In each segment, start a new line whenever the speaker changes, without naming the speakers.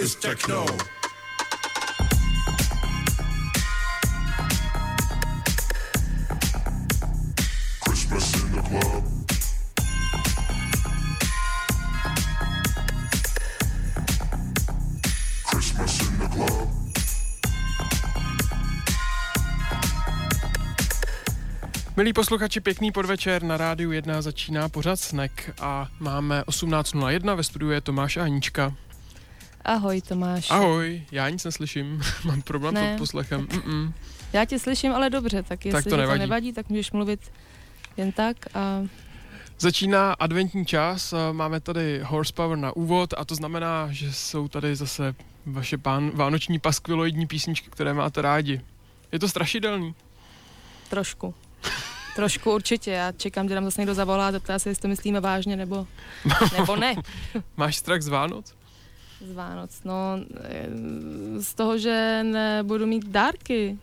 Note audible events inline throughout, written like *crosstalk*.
is techno.
Milí posluchači, pěkný podvečer na rádiu 1 začíná pořád snek a máme 18.01, ve studiu je Tomáš a Anička.
Ahoj Tomáš.
Ahoj, já nic neslyším, *laughs* mám problém
Ne.
s poslechem. Mm-mm.
Já tě slyším, ale dobře, tak jestli
Tak to nevadí.
to nevadí, tak můžeš mluvit jen tak a
Začíná adventní čas, máme tady horsepower na úvod a to znamená, že jsou tady zase vaše pán, vánoční paskviloidní písničky, které máte rádi. Je to strašidelný.
trošku. Trošku určitě, já čekám, že nám zase někdo zavolá a zeptá se, jestli to myslíme vážně nebo, *laughs* nebo ne.
Máš strach z Vánoc?
Z Vánoc, no, eh, z toho, že nebudu mít dárky.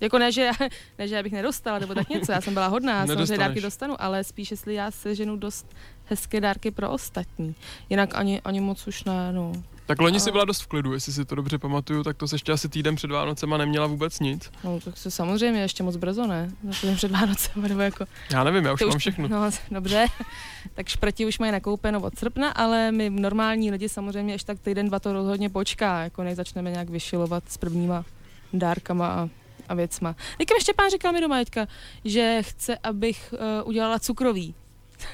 Jako ne, že, já, *laughs* ne, že já bych nedostala, nebo tak něco, já jsem byla hodná, samozřejmě dárky dostanu, ale spíš, jestli já seženu dost hezké dárky pro ostatní. Jinak ani, ani moc už ne, no.
Tak loni si
A-
byla dost v klidu, jestli si to dobře pamatuju, tak to se ještě asi týden před Vánocema neměla vůbec nic.
No, tak se samozřejmě ještě moc brzo, ne? No, to je před Vánocem, nebo jako...
Já nevím, já už
Ty
mám všechno.
No, dobře. *laughs* tak šprti už mají nakoupeno od srpna, ale my normální lidi samozřejmě ještě tak týden, dva to rozhodně počká, jako než začneme nějak vyšilovat s prvníma dárkama a, a věcma. Teďka Štěpán říkal mi doma teďka, že chce, abych uh, udělala cukrový.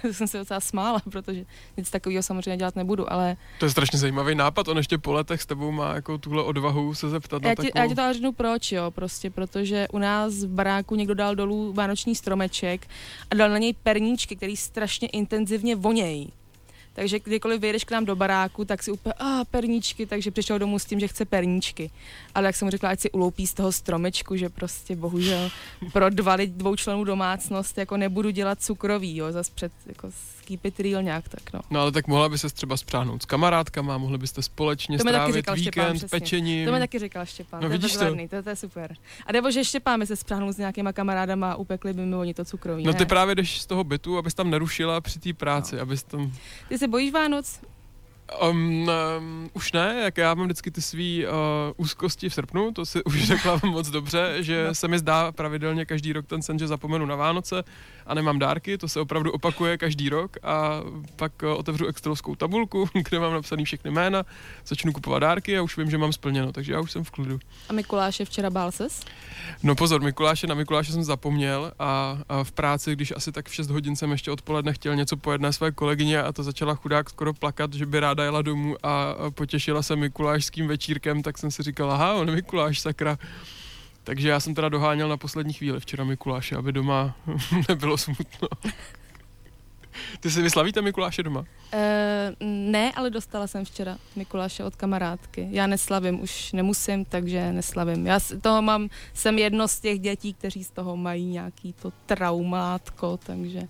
To *laughs* jsem se docela smála, protože nic takového samozřejmě dělat nebudu, ale
To je strašně zajímavý nápad, on ještě po letech s tebou má jako tuhle odvahu se zeptat na
já ti,
takovou...
já ti to ale řeknu proč, jo, prostě protože u nás v baráku někdo dal dolů vánoční stromeček a dal na něj perníčky, který strašně intenzivně vonějí. Takže kdykoliv vyjedeš k nám do baráku, tak si úplně, a perníčky, takže přišel domů s tím, že chce perníčky. Ale jak jsem mu řekla, ať si uloupí z toho stromečku, že prostě bohužel pro dva dvou členů domácnost jako nebudu dělat cukrový, jo, zas před, jako keep it real nějak, tak no.
No ale tak mohla by se třeba spřáhnout s kamarádkama, mohli byste společně
To taky
strávit
Štěpán,
víkend
přesně.
pečením.
To mi taky říkal Štěpán,
No
to
vidíš to.
bezvadný, to, to je super. A nebo že Štěpán by se spráhnul s nějakýma kamarádama a upekli by mi oni to cukroví.
No
ne?
ty právě jdeš z toho bytu, abys tam nerušila při té práci, no. abys tam...
ty se bojíš Vánoc?
Um, um, už ne, jak já mám vždycky ty svý uh, úzkosti v srpnu, to si už *laughs* řekla moc dobře, že
No.
se mi zdá pravidelně každý rok ten sen, že zapomenu na Vánoce a nemám dárky, to se opravdu opakuje každý rok a pak uh, otevřu excelovskou tabulku, *laughs* kde mám napsaný všechny jména, začnu kupovat dárky a už vím, že mám splněno, takže já už jsem v klidu.
A Mikuláše včera bál ses?
No pozor, Mikuláše, na Mikuláše jsem zapomněl a, a v práci, když asi tak v 6 hodin jsem ještě odpoledne chtěl něco po jedné své kolegyně a to začala chudák skoro plakat, že by ráda jela domů a, potěšila se Mikulášským večírkem, tak jsem si říkal, aha, on Mikuláš, sakra. Takže já jsem teda doháněl na poslední chvíli včera Mikuláše, aby doma *laughs* nebylo smutno. *laughs* Ty si vyslavíte Mikuláše doma?
E, ne, ale dostala jsem včera Mikuláše od kamarádky. Já neslavím, už nemusím, takže neslavím. Já toho mám, jsem jedno z těch dětí, kteří z toho mají nějaký to traumátko, takže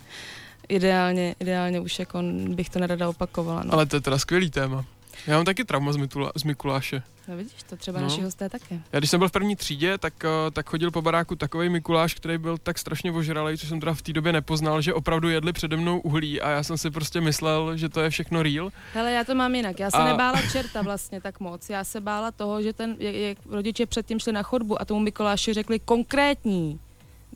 ideálně, ideálně už jako bych to nerada opakovala. No.
Ale to je teda skvělý téma. Já mám taky trauma z, Mitula, z Mikuláše.
no vidíš, to třeba
No.
naši hosté také.
Já když jsem byl v první třídě, tak, eh, tak chodil po baráku takový Mikuláš, který byl tak strašně ožralý, co jsem teda v té době nepoznal, že opravdu jedli přede mnou uhlí a já jsem si prostě myslel, že to je všechno real.
Hele, já to mám jinak. Já se
A-
a... nebála čerta vlastně tak moc. Já se bála toho, že ten, jak, jak rodiče předtím šli na chodbu a tomu Mikuláši řekli konkrétní,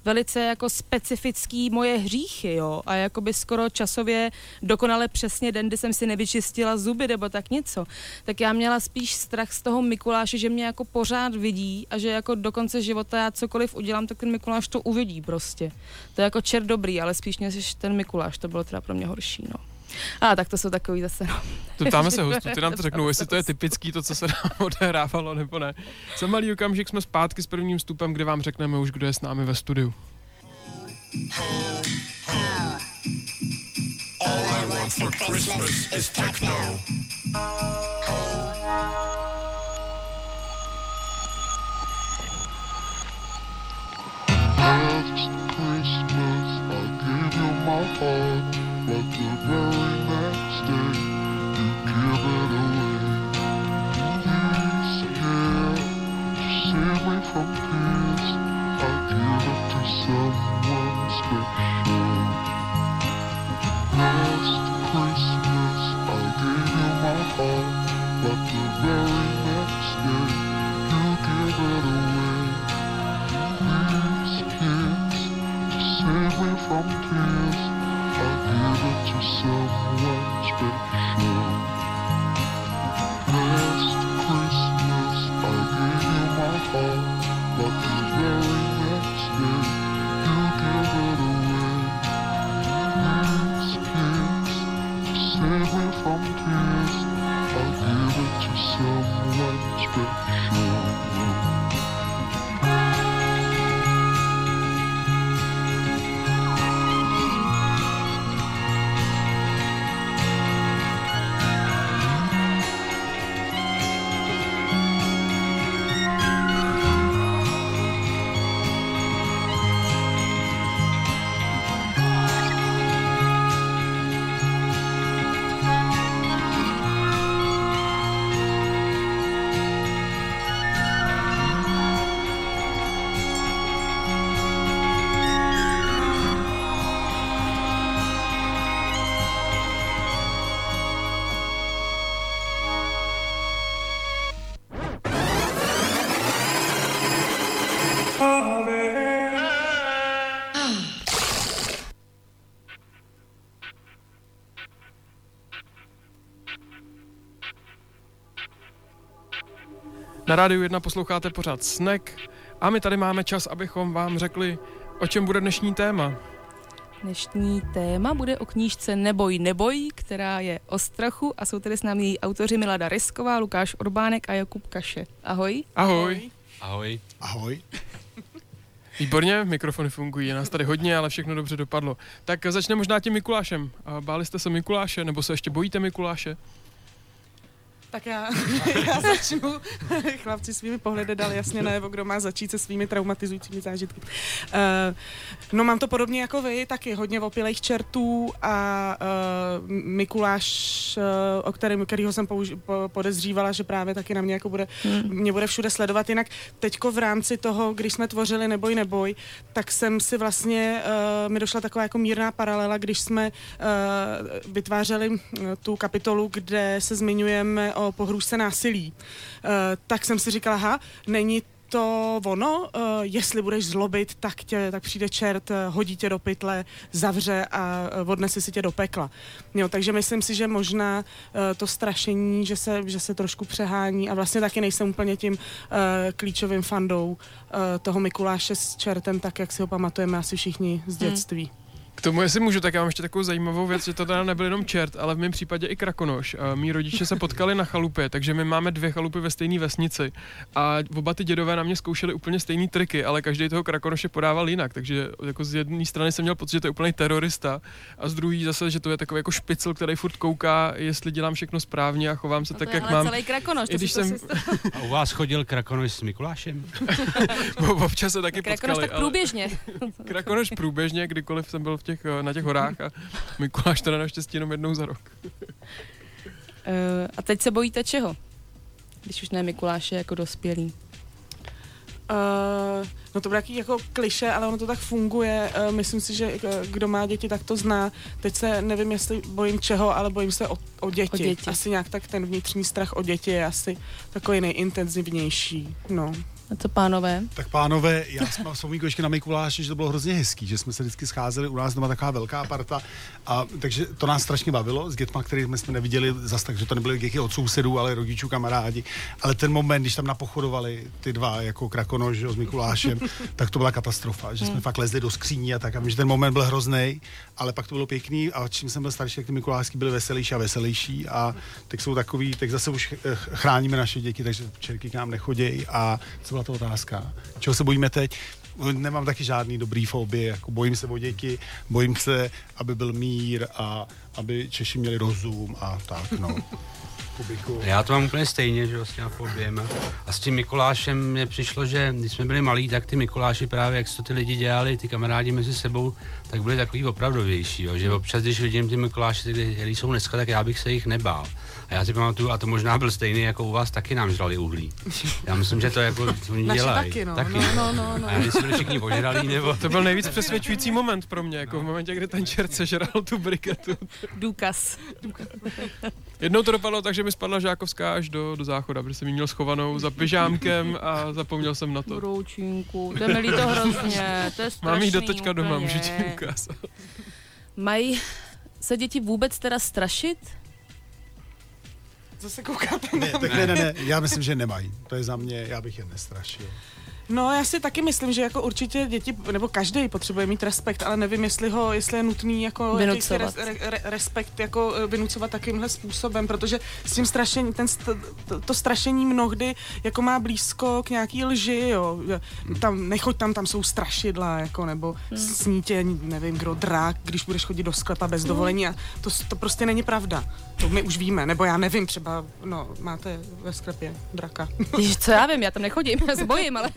velice jako specifický moje hříchy, jo, a jakoby skoro časově dokonale přesně den, kdy jsem si nevyčistila zuby nebo tak něco, tak já měla spíš strach z toho Mikuláše, že mě jako pořád vidí a že jako do konce života já cokoliv udělám, tak ten Mikuláš to uvidí prostě. To je jako čert dobrý, ale spíš než ten Mikuláš, to bylo teda pro mě horší, no. A tak to jsou takový zase, no.
To ptáme se hostů, ty nám to řeknou, jestli to je *laughs* typický to, co se nám *laughs* odehrávalo, nebo ne. Za malý okamžik jsme zpátky s prvním vstupem, kde vám řekneme už, kdo je s námi ve studiu.
All I want for Christmas is techno.
Last Christmas I gave you my heart,
Na rádiu 1 posloucháte pořád Snack a my tady máme čas, abychom vám řekli, o čem bude dnešní téma.
Dnešní téma bude o knížce Neboj, neboj, která je o strachu a jsou tady s námi její autoři Milada Rysková, Lukáš Orbánek a Jakub Kaše. Ahoj.
Ahoj.
Ahoj.
Ahoj.
Výborně, mikrofony fungují, je nás tady hodně, ale všechno dobře dopadlo. Tak začne možná tím Mikulášem. Báli jste se Mikuláše, nebo se ještě bojíte Mikuláše?
Tak já, *laughs* já začnu. *laughs* Chlapci svými pohledy dali jasně najevo, kdo má začít se svými traumatizujícími zážitky. Uh, no mám to podobně jako vy, taky hodně opilejch čertů a uh, Mikuláš, uh, o kterém, kterýho jsem použi- po, podezřívala, že právě taky na mě jako bude, hmm. mě bude všude sledovat. Jinak teďko v rámci toho, když jsme tvořili Neboj, neboj, tak jsem si vlastně, uh, mi došla taková jako mírná paralela, když jsme uh, vytvářeli uh, tu kapitolu, kde se zmiňujeme o pohrůžce násilí, uh, tak jsem si říkala, aha, není to ono, uh, jestli budeš zlobit, tak, tě, tak přijde čert, uh, hodí tě do pytle, zavře a uh, odnese si tě do pekla. Jo, takže myslím si, že možná uh, to strašení, že se, že se trošku přehání a vlastně taky nejsem úplně tím uh, klíčovým fandou uh, toho Mikuláše s čertem, tak jak si ho pamatujeme asi všichni z dětství.
K tomu, jestli můžu, tak já mám ještě takovou zajímavou věc, že to teda nebyl jenom čert, ale v mém případě i krakonoš. Mí rodiče se potkali na chalupě, takže my máme dvě chalupy ve stejné vesnici. A oba ty dědové na mě zkoušeli úplně stejné triky, ale každý toho krakonoše podával jinak. Takže jako z jedné strany jsem měl pocit, že to je úplný terorista, a z druhé zase, že to je takový jako špicl, který furt kouká, jestli dělám všechno správně a chovám se
No
tak, jak
ale
mám.
celý krakonoš,
I
to
když
to
jsem- *laughs*
A u vás chodil krakonoš s Mikulášem? *laughs*
Občas se taky
krakonoš
potkali,
tak průběžně. *laughs*
Krakonoš průběžně, kdykoliv jsem byl v těch, eh, na těch horách a Mikuláš teda naštěstí jenom jednou za rok.
Uh, a teď se bojíte čeho? Když už ne Mikuláše jako dospělý.
Uh, no to bude taky jako kliše, ale ono to tak funguje. Uh, myslím si, že uh, kdo má děti, tak to zná. Teď se nevím, jestli bojím čeho, ale bojím se o, o, děti.
O děti.
Asi nějak tak ten vnitřní strach o děti je asi takový nejintenzivnější. No.
A co pánové?
Tak pánové, já jsem vzpomínku ještě na Mikuláše, že to bylo hrozně hezký, že jsme se vždycky scházeli u nás doma taková velká parta, a, takže to nás strašně bavilo s dětma, který jsme jsme neviděli zas tak, že to nebyly děti od sousedů, ale rodičů, kamarádi. Ale ten moment, když tam napochodovali ty dva jako krakonož s Mikulášem, *laughs* tak to byla katastrofa, že jsme fakt lezli do skříní a tak. A že ten moment byl hrozný, ale pak to bylo pěkný a čím jsem byl starší, tak ty Mikulášky byly veselější a veselější a teď jsou takový, tak zase už eh, chráníme naše děti, takže čerky k nám nechodějí a co byla to otázka. Čeho se bojíme teď? Nemám taky žádný dobrý fobie, jako bojím se voděky, bojím se, aby byl mír a aby Češi měli rozum a tak, no. *laughs* Kubiku.
Já to mám úplně stejně, že jo, s těma fobiema. A s tím Mikulášem mě přišlo, že když jsme byli malí, tak ty Mikuláši právě, jak to ty lidi dělali, ty kamarádi mezi sebou, tak byli takový opravdovější, jo, že občas, když vidím ty Mikuláše, které jsou dneska, tak já bych se jich nebál. A já si pamatuju, a to možná byl stejný jako u vás, taky nám žrali uhlí. Já myslím, že to jako oni dělají.
taky, no. No, no, no, no.
A já si byli všichni požralí, nebo...
To byl nejvíc přesvědčující moment pro mě, jako v momentě, kdy ten čert sežral tu briketu.
Důkaz.
Jednou to dopadlo tak, že mi spadla žákovská až do, do záchoda, protože jsem ji měl schovanou za *laughs* pyžámkem a zapomněl jsem na to.
Broučínku, jde mi líto hrozně, to je strašný *laughs*
Mám ji do teďka doma, můžu ti ukázat.
Mají se děti vůbec teda strašit?
Zase koukáte
Ne, tak ne, ne, ne, já myslím, *laughs* že nemají. To je za mě, já bych je nestrašil.
No, já si taky myslím, že jako určitě děti, nebo každý potřebuje mít respekt, ale nevím, jestli ho, jestli je nutný jako res, re, re, respekt jako eh, vynucovat takovýmhle způsobem, protože s tím strašení, ten, to, to strašení mnohdy jako má blízko k nějaký lži, jo. Tam, nechoď tam, tam jsou strašidla, jako, nebo
Hmm.
snítě, nevím kdo, drak, když budeš chodit do sklepa bez dovolení a to, to prostě není pravda. To my už víme, nebo já nevím, třeba, no, máte ve sklepě draka.
Ježiš, co já vím, já tam nechodím, já se bojím, ale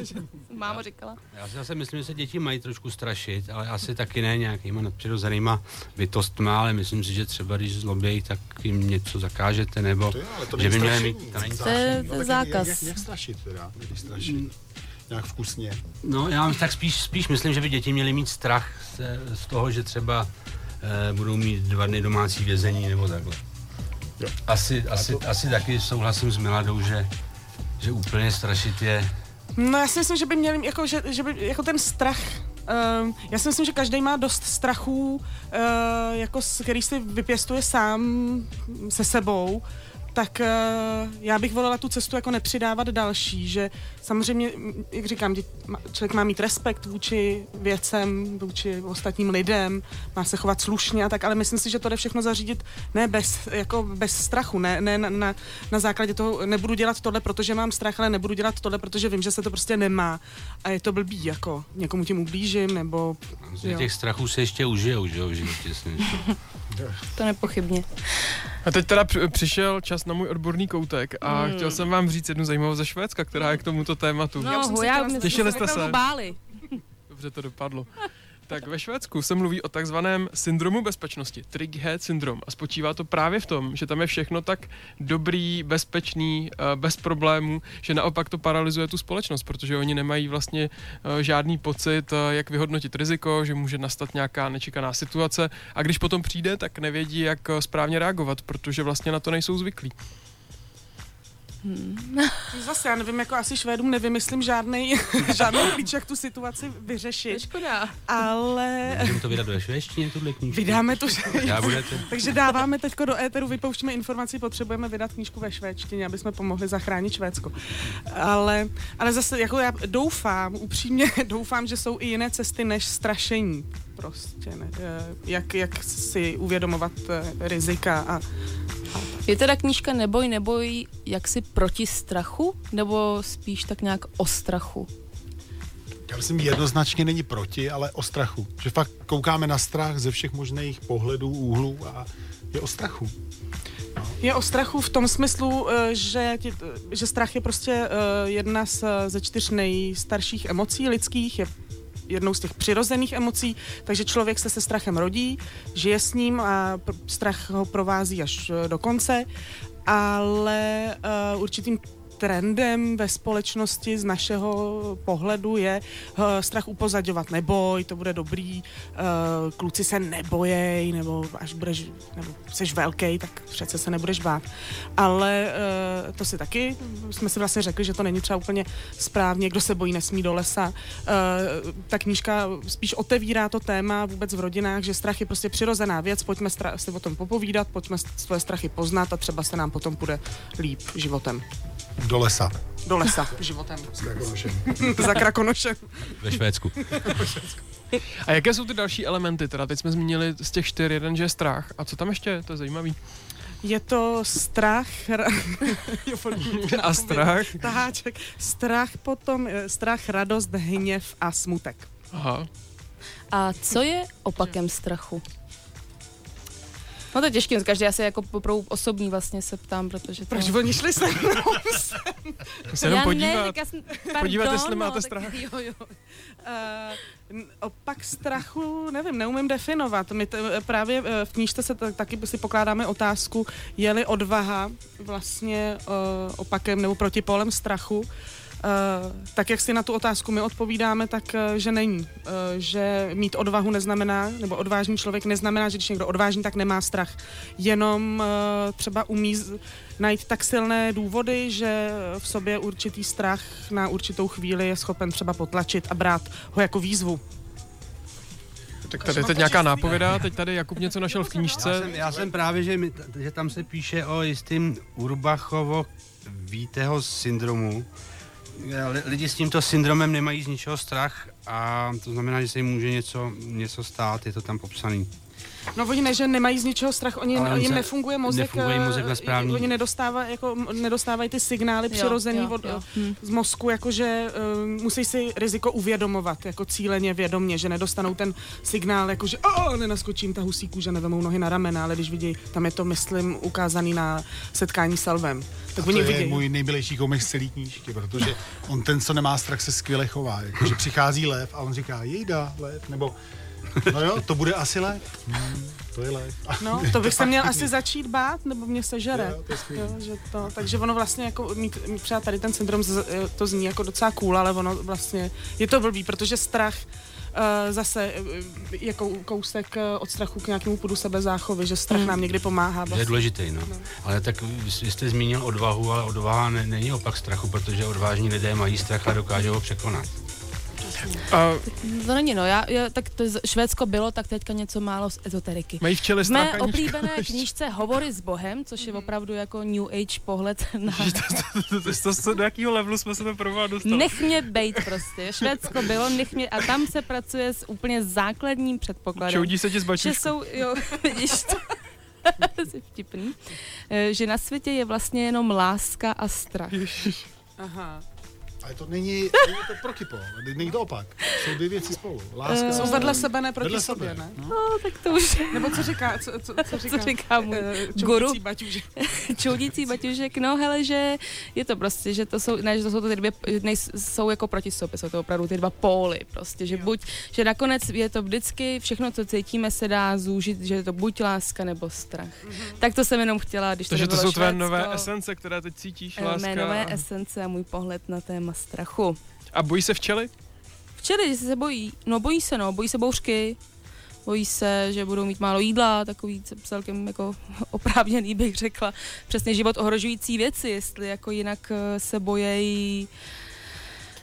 *laughs* máma říkala.
Já si zase myslím, že se děti mají trošku strašit, ale asi taky ne nějakýma nadpřirozenýma bytostma, ale myslím si, že třeba když zlobějí, tak jim něco zakážete, nebo
To jo, ale to
že by měli mít, to není
To je-
No,
je zákaz.
Jak, jak, strašit teda, když straší? Nějak vkusně.
No já tak spíš, spíš myslím, že by děti měly mít strach z, z toho, že třeba budou mít dva dny domácí vězení nebo takhle.
Jo.
Asi, asi, asi taky souhlasím s Miladou, že, že úplně strašit je...
No já si myslím, že by měl jako, že, že by, jako ten strach Uh, já si myslím, že každý má dost strachů, uh, jako s, který si vypěstuje sám se sebou, tak uh, já bych volila tu cestu jako nepřidávat další, že samozřejmě, jak říkám, dě, člověk má mít respekt vůči věcem, vůči ostatním lidem, má se chovat slušně a tak, ale myslím si, že to jde všechno zařídit ne bez, jako bez strachu, ne, ne na, na, na základě toho, nebudu dělat tohle, protože mám strach, ale nebudu dělat tohle, protože vím, že se to prostě nemá a je to blbý, jako někomu tím ublížím, nebo Jo.
těch strachů se ještě užijou, že jo, v životě. *laughs*
To nepochybně.
A teď teda při- přišel čas na můj odborný koutek a
Hmm.
chtěl jsem vám říct jednu zajímavou ze Švédska, která je k tomuto tématu.
No,
Já už jsem se
Těšili
se
jste se?
báli.
Dobře to dopadlo. *laughs* Tak ve Švédsku se mluví o takzvaném syndromu bezpečnosti, Trighead syndrom. A spočívá to právě v tom, že tam je všechno tak dobrý, bezpečný, eh, bez problémů, že naopak to paralyzuje tu společnost, protože oni nemají vlastně eh, žádný pocit, eh, jak vyhodnotit riziko, že může nastat nějaká nečekaná situace a když potom přijde, tak nevědí, jak správně reagovat, protože vlastně na to nejsou zvyklí. *laughs*
zase já nevím, jako asi Švédům nevymyslím *laughs* žádný, žádný *laughs* klíč, jak tu situaci
To
vyřešit,
škoda.
ale
Můžeme to vydat ve švédštině, tuhle knížku?
vydáme tu
Já budete.
Takže dáváme teďko do éteru, vypouštíme informaci, potřebujeme vydat knížku ve švédštině, aby jsme pomohli zachránit Švédsko. Ale, ale zase, jako já doufám, upřímně doufám, že jsou i jiné cesty než strašení. Prostě, ne, eh, jak, jak si uvědomovat eh, rizika a
Je teda knížka Neboj, neboj jaksi proti strachu? Nebo spíš tak nějak o strachu?
Já myslím, jednoznačně není proti, ale o strachu. Že fakt koukáme na strach ze všech možných pohledů, úhlů a je o strachu.
Je o strachu v tom smyslu, eh, že, ti, že strach je prostě eh, jedna z, ze čtyř nejstarších emocí lidských, je jednou z těch přirozených emocí, takže člověk se se strachem rodí, žije s ním a strach ho provází až eh, do konce, ale uh, určitým trendem ve společnosti z našeho pohledu je uh, strach upozadňovat. Neboj, to bude dobrý, uh, kluci se nebojej, nebo až budeš, nebo jsi velký, tak přece se nebudeš bát. Ale uh, to si taky, jsme si vlastně řekli, že to není třeba úplně správně, kdo se bojí, nesmí do lesa. Ta knížka spíš otevírá to téma vůbec v rodinách, že strach je prostě přirozená věc, pojďme si o tom popovídat, pojďme svoje strachy poznat a třeba se nám potom bude líp životem.
Do lesa.
Do lesa životem.
S Krakonošem. *laughs*
Za krakonošem.
Ve Švédsku.
A jaké jsou ty další elementy? Teda teď jsme zmínili z těch čtyř jeden, že je strach. A co tam ještě? To je zajímavý.
Je to strach. *laughs*
A strach?
Taháček. Strach potom, eh, strach, radost, hněv a smutek.
Aha.
A co je opakem strachu? No to je těžké, každý asi jako poprou osobní vlastně se ptám, protože to...
Proč oni šli se mnou? *laughs*
Se jenom
Já
podívat.
Ne, já
Podívat, jestli máte
no,
strach.
Tak, jo, jo.
Uh, opak strachu, nevím, neumím definovat. My t- právě eh, v knížce se t- taky si pokládáme otázku, je-li odvaha vlastně uh, opakem nebo protipolem strachu. Uh, tak jak si na tu otázku my odpovídáme, tak uh, že není. Uh, že mít odvahu neznamená, nebo odvážný člověk neznamená, že když někdo odvážný, tak nemá strach. Jenom uh, třeba umí z- najít tak silné důvody, že v sobě určitý strach na určitou chvíli je schopen třeba potlačit a brát ho jako výzvu.
Tak tady je teď nějaká nápověda, teď tady Jakub něco našel v
Já
knížce.
jsem, já jsem právě, že, mi, že tam se píše o jistým Urbachovo vítého syndromu. Li- Lidi s tímto syndromem nemají z ničeho strach a to znamená, že se jim může něco, něco stát, je to tam popsaný.
No oni ne, že nemají z ničeho strach, oni,
Ale
jim
se-
nefunguje mozek,
nefunguje
eh,
mozek na správný-
oni nedostávají, jako, nedostávají ty signály přirozený
jo,
od,
jo. Hm.
z mozku, jakože uh, musí si riziko uvědomovat, jako cíleně, vědomně, že nedostanou ten signál, jakože o, nenaskočím ta husí kůže, nevemou nohy na ramena, ale když vidí, tam je to, myslím, ukázaný na setkání s Elvem. Tak
To
oni
je
vidějí.
můj nejmilejší komik z celé knížky, protože on ten, co nemá strach, se skvěle chová. Jakože přichází lev a on říká, jejda, lev, nebo no jo, to bude asi. Hmm, to je. A
No, to bych se měl asi začít bát, nebo mě sežere.
Jo, to.
Jo, že to, takže ono vlastně jako mít, mít třeba tady ten syndrom, z- to zní jako docela cool, ale ono vlastně je to blbý, protože strach uh, zase je kou- kousek od strachu k nějakému půdu sebezáchovy, že strach nám někdy pomáhá.
To je
Vlastně.
důležitý, no. Ale tak vy vy jste zmínil odvahu, ale odvaha ne, není opak strachu, protože odvážní lidé mají strach a dokážou ho překonat.
A
To není, no, já, já, tak to z- Švédsko bylo, tak teďka něco málo z ezoteriky.
mají v čele
V
strach
mé oblíbené
ještě.
knížce Hovory s Bohem, což je opravdu jako New Age pohled na...
To- to- to- Do jakého levelu jsme se to prvoval dostali?
Nech mě bejt prostě. Švédsko bylo, nech mě... A tam se pracuje s úplně základním předpokladem.
Čoudí se ti z
že jsou, jo, *laughs* vidíš to, *laughs* jsi vtipný, Eh, že na světě je vlastně jenom láska a strach.
Aha.
Ale to není, není to protipol, není to opak. Jsou dvě věci spolu. Láska
Jsou
a
vedle sebe, ne proti
Vedle
sobě,
sebe.
ne?
No.
No, tak to už
Nebo co říká, co, co, co *laughs* říká,
co říká můj
eh,
guru.
baťužek? *laughs*
čoudící baťužek, no hele, že je to prostě, že to jsou, ne, že to jsou to ty dvě, nejs, jsou jako proti sobě, jsou to opravdu ty dva póly prostě, že buď, že nakonec je to vždycky, všechno, co cítíme, se dá zúžit, že je to buď láska nebo strach. Tak to jsem jenom chtěla, když
Takže
tady
to
bylo
jsou tvé nové esence, které teď cítíš,
eh,
láska.
Mé nové esence a můj pohled na téma strachu.
A bojí se včely?
Včely se bojí, no bojí se, no, bojí se bouřky, bojí se, že budou mít málo jídla, takový celkem jako *laughs* oprávněný bych řekla, přesně život ohrožující věci, jestli jako jinak eh, se bojejí,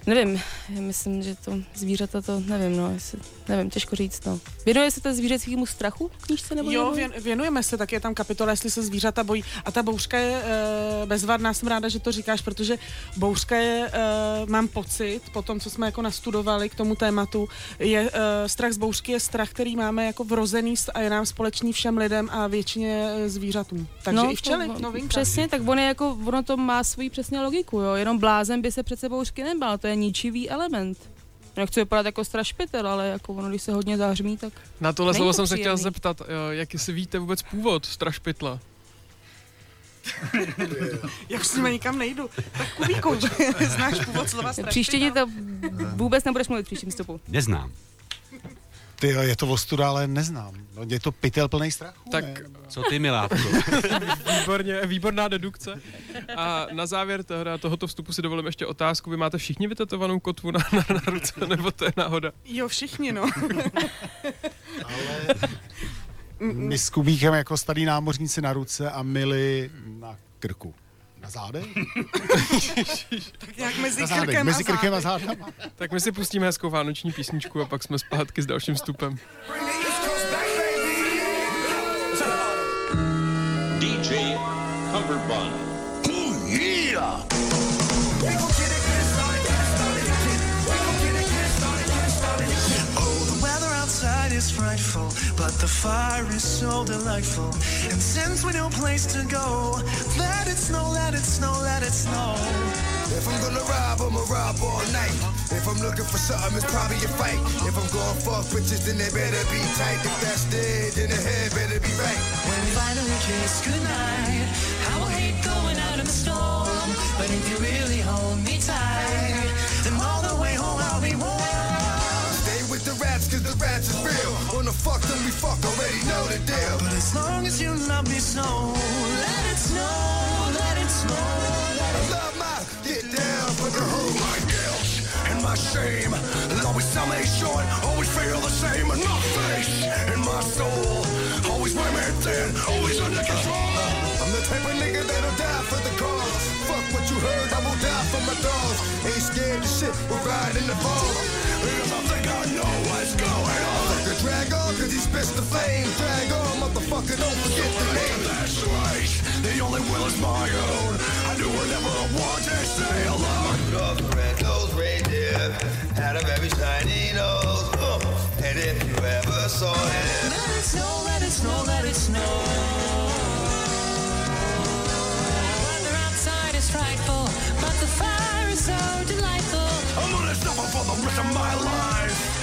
nevím, já myslím, že to zvířata to, nevím, no, jestli, nevím, těžko říct, no. Věnuje se to zvířecímu strachu v knížce nebo
Jo, věn, věnujeme se, tak je tam kapitola, jestli se zvířata bojí. A ta bouřka je e, bezvadná, jsem ráda, že to říkáš, protože bouřka je, e, mám pocit, po tom, co jsme jako nastudovali k tomu tématu, je e, strach z bouřky je strach, který máme jako vrozený a je nám společný všem lidem a většině zvířatům. Takže i včely, novinka.
Přesně, tak on je jako, ono to má svoji přesně logiku, jo, jenom blázen by se přece bouřky nebál, to je ničivý element. Nechci vypadat jako strašpitel, ale jako ono, když se hodně zahřmí, tak
Na tohle
Není
slovo
to
jsem se chtěl zeptat, jo, jak si víte vůbec původ strašpitla? *laughs*
Já už s nimi nikam nejdu. Tak Kubíku, *laughs* znáš původ slova strašný?
příště ti to vůbec nebudeš mluvit příštím vstupu.
Neznám.
Ty jo, je to ostuda, ale neznám. No, je to pytel plný strachu?
Tak
ne?
Co ty, milátko? *laughs*
výborně, výborná dedukce. A na závěr tohoto, tohoto vstupu si dovolím ještě otázku. Vy máte všichni vytetovanou kotvu na, na, na ruce, *laughs* nebo to je náhoda?
Jo, všichni, no. *laughs*
Ale my s Kubíkem jako starý námořníci na ruce a Mili na krku. Na zádech? *laughs*
Tak nějak mezi
Na zádech,
krkem
mezi
a
krkem a
zádech.
zádama.
Tak my si pustíme hezkou vánoční písničku a pak jsme zpátky s dalším vstupem.
DJ Cumberbund.
Yeah!
Frightful, but the fire is so delightful. And since we no place to go, let it snow, let it snow, let it snow.
If I'm gonna rob, I'ma rob all night. If I'm looking for something, it's probably a fight. If I'm going fuck bitches, then they better be tight. If that's dead, then the head better be right.
When we finally kiss goodnight, I will hate going out in the storm. But if you really hold me tight,
rats, cause the rats is real. Wanna fuck them, we fuck, already know the deal.
But as long as you love me snow, let it snow, let it snow.
I love my get down for the whole my guilt and my shame. And always short, always feel the same in my face, in my soul. Always wear me thin, always under control. I'm the type of nigga that'll die for the cause. Fuck what you heard, I will die for my dogs. Ain't scared of shit, we're riding the ball. Spits the flame. Drag on, motherfucker, don't forget the name. That's right, the only will is my own. I do whatever I want to stay alone.
Those red nose reindeer had a very shiny nose. Uh, and if you ever saw him,
Let it snow, let it snow, let it snow. Weather outside is frightful, but the fire is so delightful.
I'm gonna suffer for the rest of my life.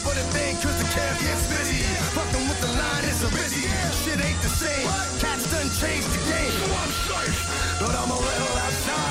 Nothing but a thing cause the cat gets busy. Fucking with the line is a busy. Shit ain't the same. Cats done changed the game. So I'm safe. But I'm a little outside.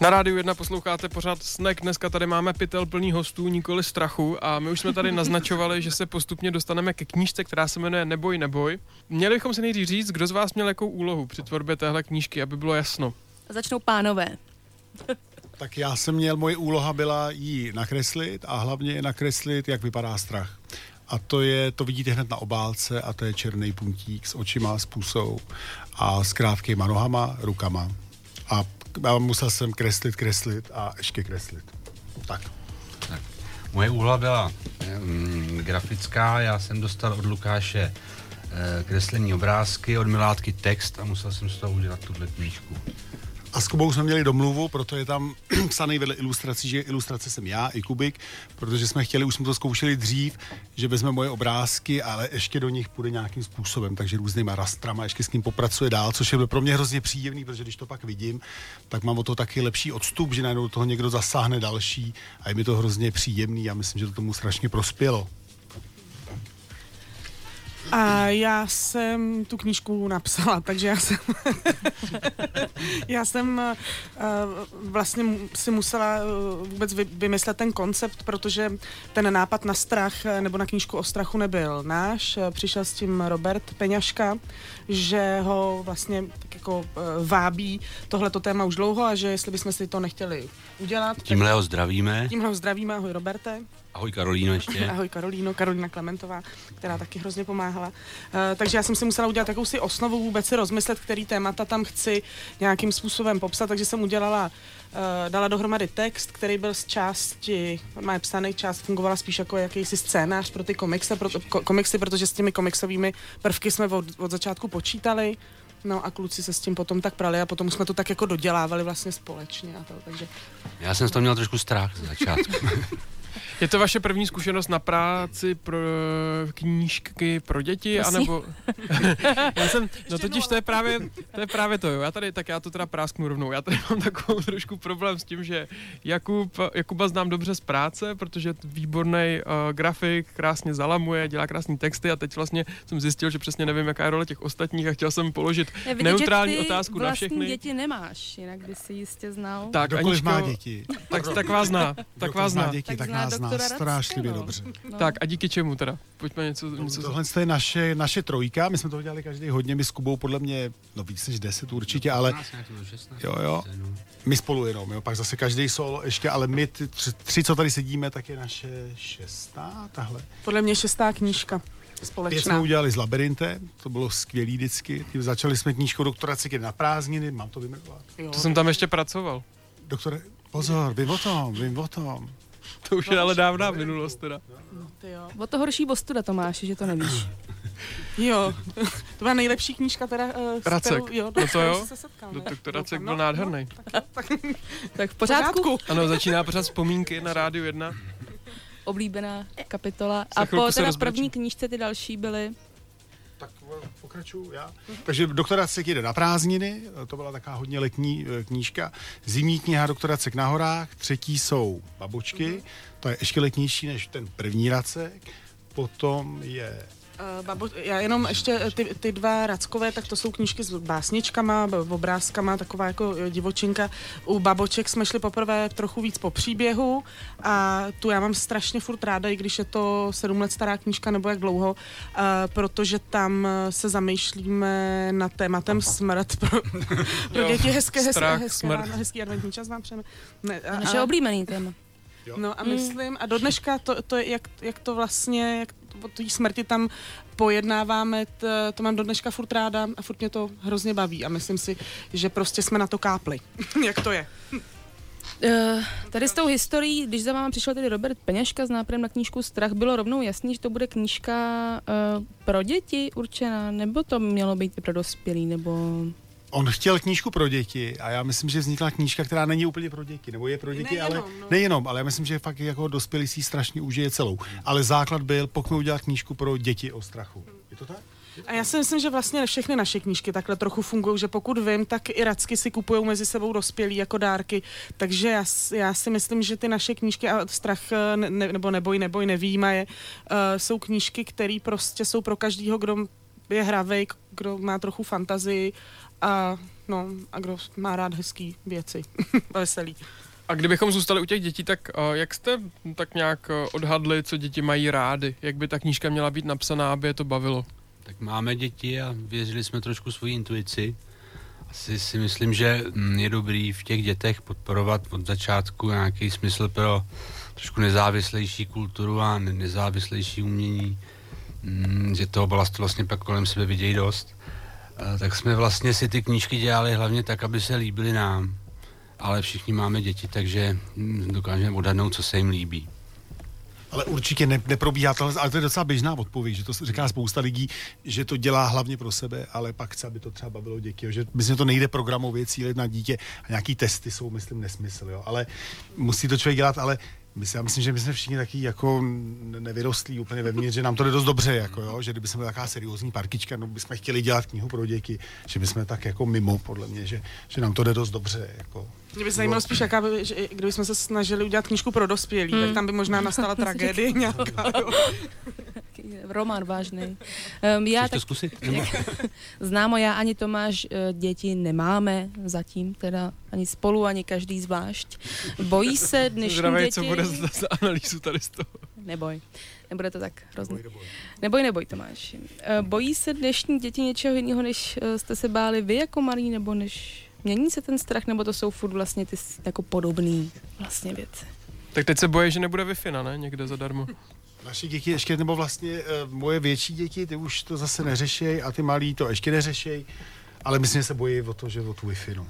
Na rádiu 1 posloucháte pořád Snack. Dneska tady máme pytel plný hostů, nikoli strachu. A my už jsme tady *laughs* naznačovali, že se postupně dostaneme ke knížce, která se jmenuje Neboj, neboj. Měli bychom si nejdřív říct, kdo z vás měl jakou úlohu při tvorbě téhle knížky, aby bylo jasno.
Začnou pánové. *laughs*
Tak já jsem měl, moje úloha byla jí nakreslit a hlavně nakreslit, jak vypadá strach. A to je, to vidíte hned na obálce a to je černý puntík s očima, s pusou a s krátkýma nohama, rukama. A a musel jsem kreslit, kreslit a ještě kreslit. Tak.
Moje úloha byla mm, grafická, já jsem dostal od Lukáše eh, kreslení obrázky, od Milátky text a musel jsem z toho udělat tuhle knížku.
A s Kubou jsme měli domluvu, proto je tam *clears throat* psaný vedle ilustrací, že ilustrace jsem já i Kubik, protože jsme chtěli, už jsme to zkoušeli dřív, že vezme moje obrázky, ale ještě do nich půjde nějakým způsobem, takže různýma rastrama, ještě s ním popracuje dál, což je pro mě hrozně příjemný, protože když to pak vidím, tak mám o to taky lepší odstup, že najednou do toho někdo zasáhne další a je mi to hrozně příjemný. Já myslím, že to tomu strašně prospělo.
A já jsem tu knížku napsala, takže já jsem, *laughs* já jsem uh, vlastně si musela uh, vůbec vy, vymyslet ten koncept, protože ten nápad na strach eh, nebo na knížku o strachu nebyl náš. Eh, Přišel s tím Robert Peňaška, že ho vlastně tak jako uh, vábí tohleto téma už dlouho a že jestli bychom si to nechtěli udělat. tak-
Tímhle ho zdravíme.
Tímhle ho zdravíme, ahoj Roberte.
Ahoj Karolíno ještě. *laughs*
Ahoj Karolíno, Karolína Klementová, která taky hrozně pomáhala. Uh, takže já jsem si musela udělat jakousi osnovu, vůbec si rozmyslet, který témata tam chci nějakým způsobem popsat, takže jsem udělala, uh, dala dohromady text, který byl z části, má psaný část, fungovala spíš jako jakýsi scénář pro ty komiksy, pro, ko, komiksy protože s těmi komiksovými prvky jsme od, od začátku počítali. No a kluci se s tím potom tak prali a potom jsme to tak jako dodělávali vlastně společně a to, takže
Já jsem z toho měl trošku strach ze začátku. *laughs*
Je to vaše první zkušenost na práci pro knížky pro děti,
Prosím.
anebo... *laughs* já jsem, no totiž to je právě, to je právě to, jo. Já tady, tak já to teda prásknu rovnou. Já tady mám takovou *laughs* trošku problém s tím, že Jakub, Jakuba znám dobře z práce, protože je výborný uh, grafik, krásně zalamuje, dělá krásné texty a teď vlastně jsem zjistil, že přesně nevím, jaká je role těch ostatních a chtěl jsem položit
Je vidět,
neutrální
že ty
otázku na všechny.
děti nemáš, jinak by si jistě znal.
Tak,
Kdokoliv
Aničko,
má děti.
Tak, tak vás zná, tak vás zná.
děti,
Tak
tak
zná
nás zná
doktora
strašlivě
no.
dobře.
No.
Tak a díky čemu teda? Pojďme něco... něco
Tohle je naše, naše trojka, my jsme toho dělali každý hodně, my s Kubou podle mě, no víc než 10 určitě, ale
15, nějaký byl 16,
jo, jo,
17.
my spolu jenom, jo, pak zase každý solo ještě, ale my ty tři, tři, co tady sedíme, tak je naše šestá, tahle.
podle mě šestá knížka
Pět jsme
společná.
udělali s Labirintem, to bylo skvělý vždycky. Začali jsme knížkou doktora Ciky na prázdniny, mám to vyjmenovat.
To jsem tam ještě pracoval.
Doktore, pozor, vím o tom, vím o tom. *laughs*
To už je ale dávná minulost teda.
Ty jo.
O to horší ostuda, Tomáši, že to nevíš. *laughs*
jo, *laughs* to byla nejlepší knížka teda. Uh,
Racek.
kterou- jo,
No to jo.
se setkal,
Do-
ne?
Doktor
Doufám,
Racek
no,
byl nádherný.
Tak v pořádku,
Ano, začíná pořád vzpomínky na Rádiu 1.
oblíbená kapitola. A po teda první knížce ty další byly.
Tak pokračuju já. Takže doktora Cek jede na prázdniny, to byla taková hodně letní eh, knížka. Zimní kniha doktora Cek na horách, třetí jsou babočky, to je ještě letnější než ten první Racek. Potom je
Uh, babo, já jenom ještě eh, ty, ty dva Rackové, tak to jsou knížky s básničkama, obrázkama, taková jako eh, divočinka. U baboček jsme šli poprvé trochu víc po příběhu a tu já mám strašně furt ráda, i když je to sedm let stará knížka nebo jak dlouho, uh, protože tam se zamýšlíme nad tématem smrt pro, *laughs* pro
Jo,
děti. Hezké, hezké,
strach,
hezké,
smrt.
ráno, hezký adventní čas vám přejeme. Ne, a-
Naše oblíbený téma.
No a myslím, a do dneška to, to je, jak, jak to vlastně, jak o té smrti tam pojednáváme, t, to mám do dneška furt ráda a furt mě to hrozně baví a myslím si, že prostě jsme na to kápli. *laughs* jak to je?
Uh, tady s tou historií, když za váma přišel tedy Robert Peněžka s nápadem na knížku Strach, bylo rovnou jasný, že to bude knížka uh, pro děti určená, nebo to mělo být i pro dospělý, nebo...
On chtěl knížku pro děti a já myslím, že vznikla knížka, která není úplně pro děti, nebo je pro děti,
Nejenom,
ale
no.
nejenom, ale já myslím, že fakt jako dospělý si ji strašně užije celou. Ale základ byl, pojďme udělat knížku pro děti o strachu. Je to tak?
A já si myslím, že vlastně všechny naše knížky takhle trochu fungují, že pokud vím, tak i racky si kupují mezi sebou dospělí jako dárky, takže já, já si myslím, že ty naše knížky a strach eh, ne, ne- nebo neboj, neboj, nevýjíma je, uh, jsou knížky, které prostě jsou pro každýho, kdo je hravej, kdo má trochu fantazii a, no, a kdo má rád hezký věci a *laughs* veselý.
A kdybychom zůstali u těch dětí, tak uh, jak jste tak nějak uh, odhadli, co děti mají rády? Jak by ta knížka měla být napsaná, aby je to bavilo?
Tak máme děti a věřili jsme trošku svoji intuici. Asi si myslím, že mm, je dobrý v těch dětech podporovat od začátku nějaký smysl pro trošku nezávislejší kulturu a ne- nezávislejší umění, mm, že toho balastu vlastně pak kolem sebe vidějí dost. Tak jsme vlastně si ty knížky dělali hlavně tak, aby se líbily nám. Ale všichni máme děti, takže mm, dokážeme odhadnout, co se jim líbí.
Ale určitě ne, neprobíhá to, ale to je docela běžná odpověď, že to říká spousta lidí, že to dělá hlavně pro sebe, ale pak chce, aby to třeba bavilo děti, jo, že myslím, to nejde programově cílit na dítě a nějaký testy jsou, myslím, nesmysl, jo, ale musí to člověk dělat, ale my, já myslím, že my jsme všichni taky jako ne- nevyrostlí úplně vevnitř, že nám to jde dost dobře, jako jo, že kdyby jsme byli taková seriózní partička, no bychom chtěli dělat knihu pro děti, že bychom tak jako mimo, podle mě, že, že nám to jde dost dobře, jako.
Mě by zajímalo spíš, jaká by, že, kdybychom se snažili udělat knížku pro dospělí,
Hmm.
tak tam by možná nastala *laughs* tragédie nějaká. Jo. *laughs* *laughs*
Román vážný. Um, já
Chceš to
tak,
zkusit? *laughs* Nebo?
známo, já ani Tomáš eh, děti nemáme zatím, teda ani spolu, ani každý zvlášť. Bojí se *laughs* dnešní
Zdravej,
děti...
co bude za, za analýzu tady z toho.
Neboj, nebude to tak hrozný. Neboj, neboj, Tomáš. Eh, Bojí se dnešní děti něčeho jiného, než eh, jste se báli vy jako malí, nebo než mění se ten strach, nebo to jsou furt vlastně ty jako podobný vlastně věci?
Tak teď se bojí, že nebude wi ne? Někde zadarmo.
Naše děti ještě, nebo vlastně uh, moje větší děti, ty už to zase neřešej a ty malí to ještě neřešej, ale myslím, že se bojí o to, že o tu Wi-Fi, no.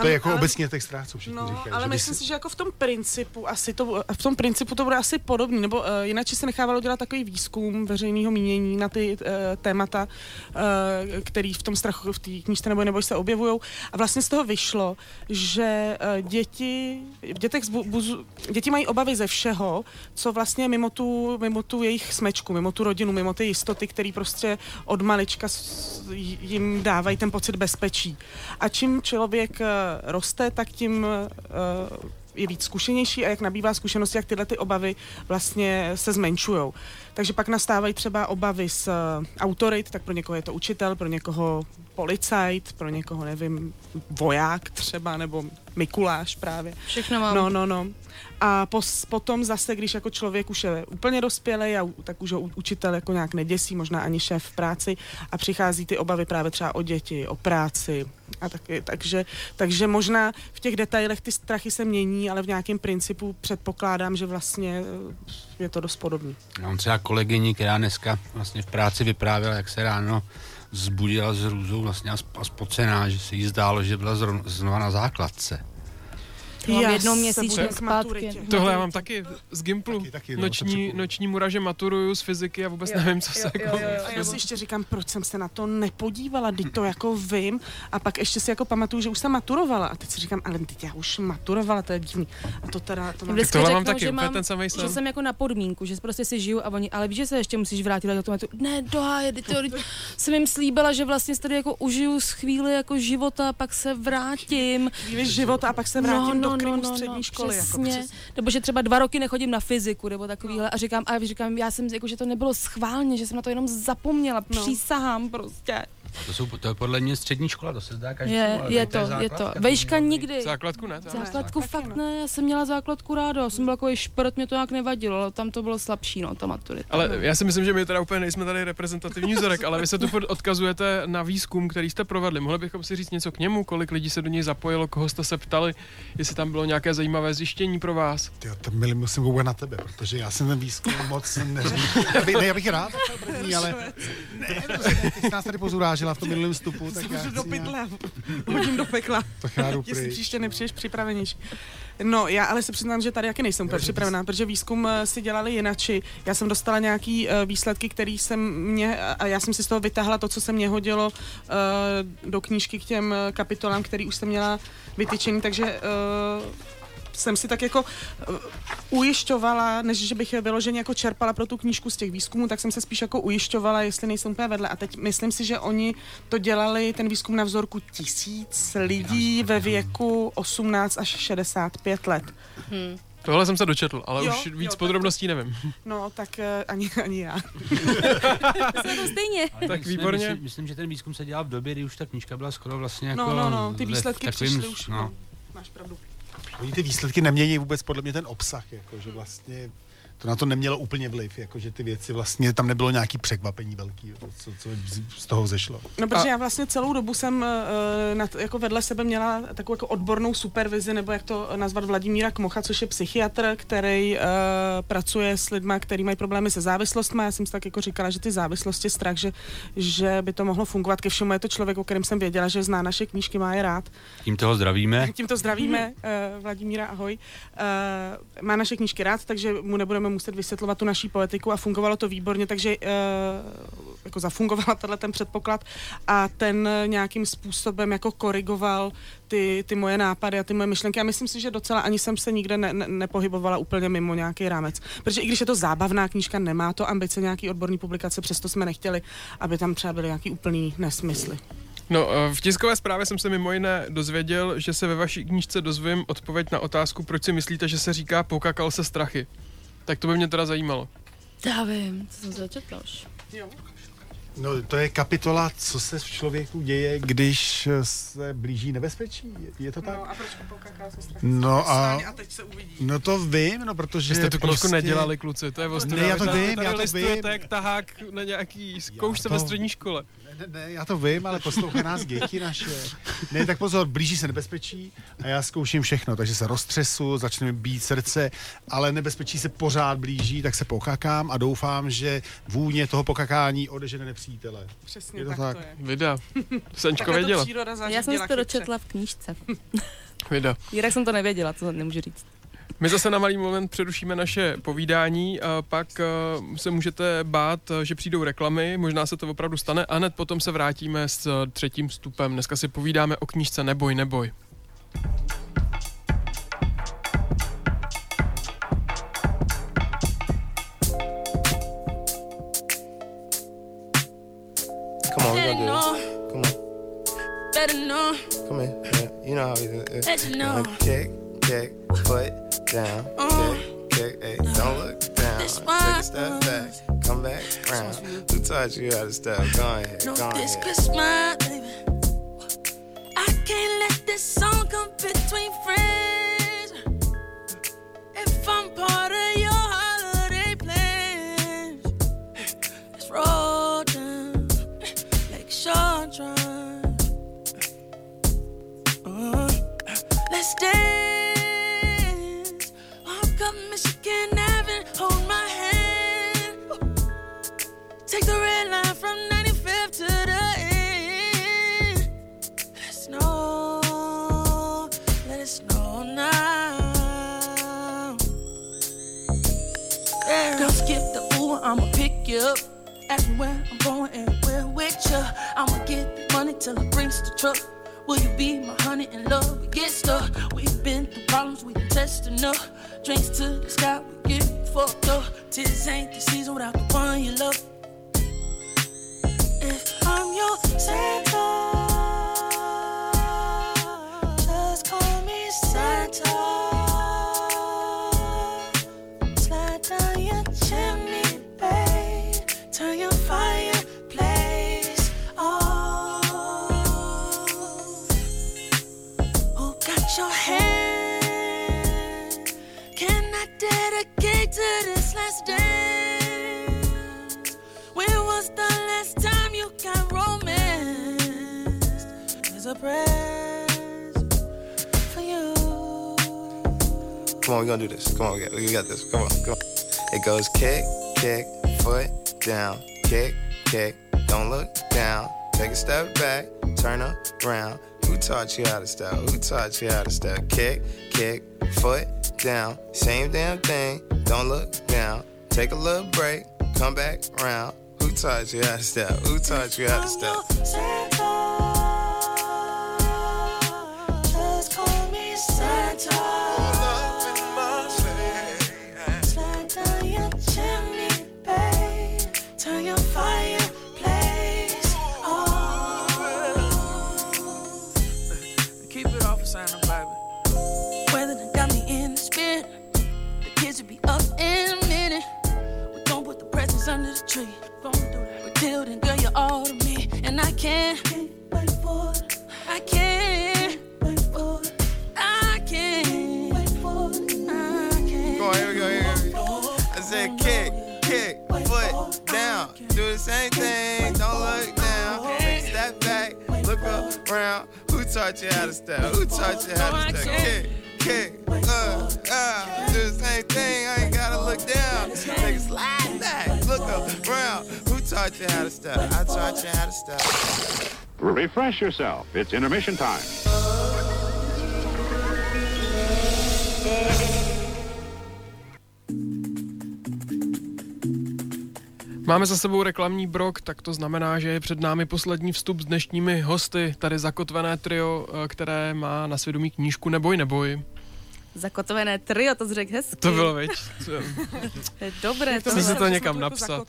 To je jako
ale-
obecně těch stráců všichni
No,
říkají.
ale myslím
si-
si, že jako v tom principu asi to, v tom principu to bude asi podobný, nebo uh, jinak se nechávalo dělat takový výzkum veřejného mínění na ty uh, témata, uh, který v tom strachu, v té knížce nebo nebo se objevují. A vlastně z toho vyšlo, že uh, děti, v dětech zbu, buzu, děti mají obavy ze všeho, co vlastně mimo tu, mimo tu jejich smečku, mimo tu rodinu, mimo ty jistoty, které prostě od malička jim dávají ten pocit bezpečí. A čím člověk eh, roste, tak tím eh, je víc zkušenější a jak nabývá zkušenosti, jak tyhle ty obavy vlastně se zmenšují. Takže pak nastávají třeba obavy z eh, autorit, tak pro někoho je to učitel, pro někoho policajt, pro někoho, nevím, voják třeba, nebo Mikuláš právě.
Všechno mám.
No, no, no. A pos, potom zase, když jako člověk už je úplně dospělý, a tak už ho učitel jako nějak neděsí, možná ani šéf v práci a přichází ty obavy právě třeba o děti, o práci a taky, takže, takže možná v těch detailech ty strachy se mění, ale v nějakém principu předpokládám, že vlastně eh, je to dost podobný.
Já mám třeba kolegyni, která dneska vlastně v práci vyprávěla, jak se ráno zbudila s hrůzou vlastně a sp- a spocená, že se jí zdálo, že byla zro- znova na základce.
Já
jednou měsíčně zpátky.
Tohle já mám taky z Gimplu.
Taky, taky, no,
noční, noční mura, že maturuju z fyziky a vůbec
Jo,
nevím, co se
jo,
jako...
jo, jo,
A já si ještě říkám, proč jsem se na to nepodívala, teď to jako vím. A pak ještě si jako pamatuju, že už jsem maturovala. A teď si říkám, ale teď já už maturovala, to je divný. A to teda, to mám...
Tohle mám taky,
že
úplně
mám,
ten samej
že jsem jako na podmínku, že prostě si žiju a oni, ale víš, že se ještě musíš vrátit do toho, ne, doháje, to, jsem jim slíbila, že vlastně tady jako užiju z chvíli jako života, pak se vrátím.
Chvíli života a pak se vrátím do Krymu střední školy. Jako
Přesně.
přes-
Nebo že třeba dva roky nechodím na fyziku, nebo takovýhle. A říkám, a říkám, já jsem, jako, že to nebylo schválně, že jsem na to jenom zapomněla,
No.
přísahám prostě.
To, jsou, to je podle mě střední škola, to se zdá každý.
Je, je to, je to. Vejška nikdy.
Základku ne? to já ne.
Základku
Taky
fakt
no.
ne, já jsem měla základku rádo, já jsem byla takový šprt, mě to nějak nevadilo, ale tam to bylo slabší, no, ta maturita.
Ale já si myslím, že my teda úplně nejsme tady reprezentativní vzorek, ale vy se tu odkazujete na výzkum, který jste provedli. Mohli bychom si říct něco k němu, kolik lidí se do něj zapojilo, koho jste se ptali, jestli tam bylo nějaké zajímavé zjištění pro vás.
Tyjo, to milý, musím koukat na tebe, protože já jsem ten výzkum moc neříkal. Já, bych- ne, já bych rád první, ale *laughs* ne, prostě ty jsi nás tady pozurážila v tom minulém vstupu, *laughs* tak já
do pytle, *laughs* hodím do pekla.
Tak já jdu
Jestli příště nepřijdeš připravenější. No, já ale se přiznám, že tady jaký nejsem úplně připravená, protože výzkum eh, si dělali jinači. Já jsem dostala nějaký eh, výsledky, který jsem mě, a já jsem si z toho vytáhla to, co se mě hodilo eh, do knížky k těm kapitolám, který už jsem měla vytyčený, takže jsem si tak jako uh, ujišťovala, než že bych je vyloženě jako čerpala pro tu knížku z těch výzkumů, tak jsem se spíš jako ujišťovala, jestli nejsem úplně vedle. A teď myslím si, že oni to dělali, ten výzkum na vzorku tisíc lidí ve věku 18 až 65 let.
Tohle jsem se dočetl, ale
Jo,
už
jo,
víc
tak-
podrobností nevím.
No, tak uh, ani, ani já. *laughs*
Jsme to stejně.
Tak
Myslím-
výborně.
Myslím, myslím, že ten výzkum se dělal v době, kdy už ta knížka byla skoro vlastně jako...
No, no, no, ty výsledky
takovým-
přišly už.
No.
No. Máš pravdu.
Oni ty výsledky nemění vůbec podle mě ten obsah, jako, že vlastně to na to nemělo úplně vliv, jako, že ty věci vlastně, tam nebylo nějaký překvapení velký, jako, co, co z- z toho zešlo.
No, protože já vlastně celou dobu jsem uh, nad, jako vedle sebe měla takovou jako odbornou supervizi, nebo jak to nazvat Vladimíra Kmocha, což je psychiatr, který uh, pracuje s lidmi, kteří mají problémy se závislostmi. Já jsem si tak jako říkala, že ty závislosti, strach, že, že by to mohlo fungovat. Ke všemu je to člověk, o kterém jsem věděla, že zná naše knížky, má je rád.
Tím toho zdravíme.
Tímto zdravíme uh, Vladimíra, ahoj. Uh, má naše knížky rád, takže mu nebudeme muset vysvětlovat tu naší poetiku a fungovalo to výborně, takže uh, jako zafungovala tenhle ten předpoklad a ten eh, nějakým způsobem jako korigoval ty, ty moje nápady a ty moje myšlenky a myslím si, že docela ani jsem se nikde ne, ne, nepohybovala úplně mimo nějaký rámec. Protože i když je to zábavná knížka, nemá to ambice nějaký odborný publikace, přesto jsme nechtěli, aby tam třeba byly nějaký úplný nesmysly.
No, eh, v tiskové zprávě jsem se mimo jiné dozvěděl, že se ve vaší knížce dozvím odpověď na otázku, proč si myslíte, že se říká pokakal se strachy. Tak to by mě teda zajímalo.
Já vím, co jsem se začetla už.
No, to je kapitola, co se v člověku děje, když se blíží nebezpečí. Je, je to tak?
a proč pokaká se
No a
a teď se uvidí.
No to vím, no protože
Že jste tu knížku
prostě...
nedělali, kluci, to je ostuda.
Ne, já to
Vy
vím,
vy tady
já to
listujete
vím.
jak tahák na nějaký zkoušce
to-
ve střední škole.
Ne, ne, já to vím, ale poslouchají nás děti naše. Ne, tak pozor, blíží se nebezpečí a já zkouším všechno, takže se roztřesu, začne mi být srdce, ale nebezpečí se pořád blíží, tak se pokakám a doufám, že vůně toho pokakání odežene nepřítele.
Přesně
Je to
tak,
tak.
to je.
Vida, Senčko věděla.
Já jsem to dočetla v knížce.
Vida.
Jinak jsem to nevěděla, to nemůžu říct.
My zase na malý moment přerušíme naše povídání a pak eh, se můžete bát, eh, že přijdou reklamy, možná se to opravdu stane a hned potom se vrátíme s eh, třetím vstupem. Dneska si povídáme o knížce Neboj, neboj.
Come on, we gonna do this. Come on,
better know.
come here. Yeah, you know how we do it.
Let you know.
Kick, kick, foot down. Kick, kick, hey, don't look down. Take a step back, come back round. Who taught you how to step? Go ahead, go ahead.
Take the red line from 95th to the end. Let it snow, let it snow now. Yeah. Skip the Uber, I'ma pick you up. Ask me where I'm going and where with you. I'ma get the money till it brings the truck. Will you be my honey and love? We get stuck. We've been through problems, we been testing up. Drinks to the sky, we get fucked up. Tis ain't the season without the one you love so sad. Present for you.
Come on, we gonna do this. Come on, we got, we got this. Come on, come on. It goes kick, kick, foot down. Kick, kick, don't look down. Take a step back, turn around. Who taught you how to step? Who taught you how to step? Kick, kick, foot down. Same damn thing, don't look down. Take a little break, come back around. Who taught you how to step? Who taught you how to step?
Under the tree. Gon' do that. But till then, girl, you're all to me, and I can't
look around. Who taught you how to step? Who taught you how to step? Kick, kick, uh, uh. Do the same thing, I ain't gotta look down. Take a slide back, look around. Who taught you how to step? I taught you how to step.
Refresh yourself. It's intermission time.
Máme za sebou reklamní brok, tak to znamená, že je před námi poslední vstup s dnešními hosty, tady zakotvené trio, eh, které má na svědomí knížku Neboj, neboj.
Zakotvené trio, to jsi řekl hezky.
To bylo, veď?
To je dobré.
Jsem si to někam napsat.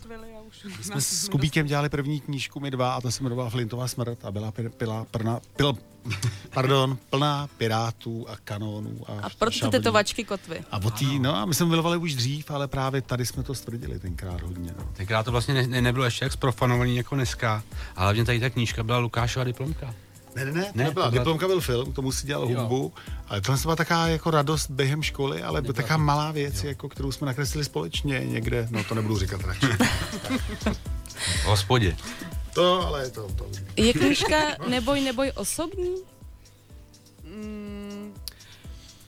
My jsme s Kubíkem dělali první knížku, my dva, a to se jmenovala Flintová smrt a byla pil, pila, prna, pil, *laughs* pardon, plná pirátů a kanónů. A,
A proto ty tetovačky kotvy.
A o tý, no a my jsme milovali už dřív, ale právě tady jsme to stvrdili tenkrát hodně. No.
Tenkrát to vlastně ne, ne, nebylo ještě jak zprofanovaný jako dneska, ale hlavně tady ta knížka byla Lukášova diplomka.
Ne, ne, ne, to
Ne,
nebyla.
to byla-
Diplomka byl film, k tomu si dělal
Jo.
hudbu, ale tohle byla taková jako radost během školy, ale byla taková malá věc, jako, kterou jsme nakreslili společně někde, no to nebudu říkat radši. *laughs*
V hospodě.
To, ale to, to.
Je knížka Neboj, neboj osobní?
Mm,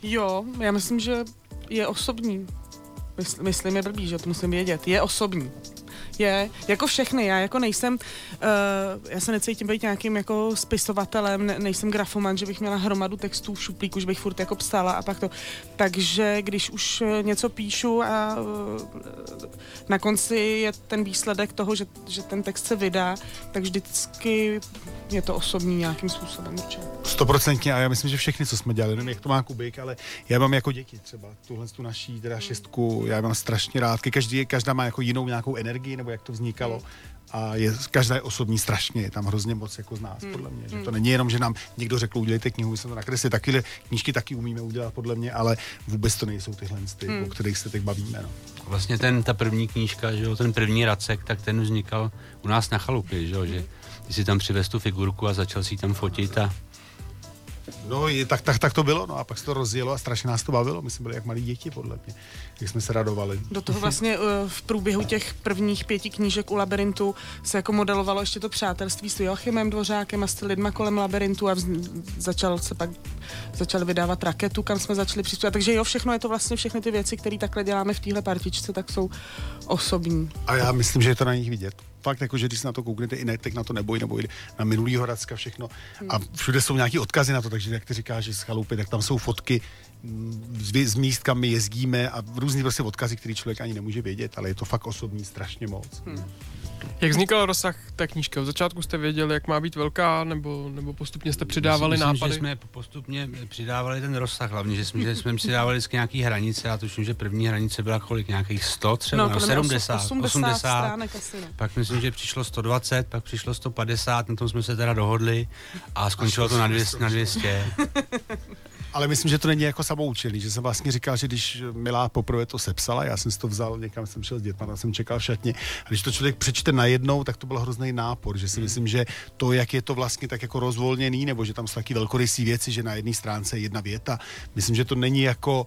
jo, já myslím, že je osobní. Mysl, myslím je blbý, že to musím vědět. Je osobní. Je, jako všechny, já jako nejsem, uh, já se necítím být nějakým jako spisovatelem, ne, nejsem grafoman, že bych měla hromadu textů v šuplíku, že bych furt jako psala a pak to. Takže když už eh, něco píšu a uh, na konci je ten výsledek toho, že, že ten text se vydá, tak vždycky je to osobní nějakým způsobem určitě.
Stoprocentně a já myslím, že všechny, co jsme dělali, nevím, jak to má Kubik, ale já mám jako děti třeba tuhle tu naší teda šestku, já mám strašně rád, každý, každá má jako jinou nějakou energii, nebo jak to vznikalo. A je, každá je osobní strašně, je tam hrozně moc jako z nás, podle mě. Že to není jenom, že nám někdo řekl, udělejte knihu, my jsme to nakresli, takové knížky taky umíme udělat, podle mě, ale vůbec to nejsou tyhle, ty,
Hmm.
o kterých se teď bavíme. No.
Vlastně ten, ta první knížka, že jo, ten první Racek, tak ten vznikal u nás na chalupě, že jo, že ty si tam přivez tu figurku a začal si tam fotit a
No, je, tak, tak, tak to bylo, no a pak se to rozjelo a strašně nás to bavilo. My jsme byli jak malí děti, podle mě, jak jsme se radovali.
Do toho vlastně eh, v průběhu těch prvních pěti knížek u labirintu se jako modelovalo ještě to přátelství s Joachimem Dvořákem a s lidma kolem labirintu a vz, začal se pak začal vydávat raketu, kam jsme začali přistupovat. Takže jo, všechno je to vlastně všechny ty věci, které takhle děláme v téhle partičce, tak jsou osobní.
A já myslím, že je to na nich vidět. Fakt, jako, že když se na to kouknete, i ne, tak na to neboj, nebo i na minulý Horadska všechno. A všude jsou nějaký odkazy na to, takže jak ty říkáš, že z chalupy, tak tam jsou fotky mm, z, vě- z míst, kam my jezdíme a různý prostě odkazy, který člověk ani nemůže vědět, ale je to fakt osobní strašně moc. Hmm.
Jak vznikal rozsah té knížky? V začátku jste věděli, jak má být velká, nebo, nebo postupně jste přidávali
myslím,
nápady?
že jsme postupně přidávali ten rozsah, hlavně, že jsme, že jsme přidávali vždycky nějaký hranice, já tuším, že první hranice byla kolik, nějakých 100 třeba,
No,
no,
podle mě
70,
80
80,
stránek asi, no.
pak myslím, že přišlo 120, pak přišlo 150, na tom jsme se teda dohodli a skončilo to na 200. Na 200. *laughs*
Ale myslím, že to není jako samoučený, že jsem vlastně říkal, že když Milá poprvé to sepsala, já jsem si to vzal, někam jsem šel s dětma, tam jsem čekal v šatně, a když to člověk přečte najednou, tak to byl hrozný nápor, že si myslím, že to, jak je to vlastně tak jako rozvolněný, nebo že tam jsou taky velkorysí věci, že na jedné stránce je jedna věta, myslím, že to není jako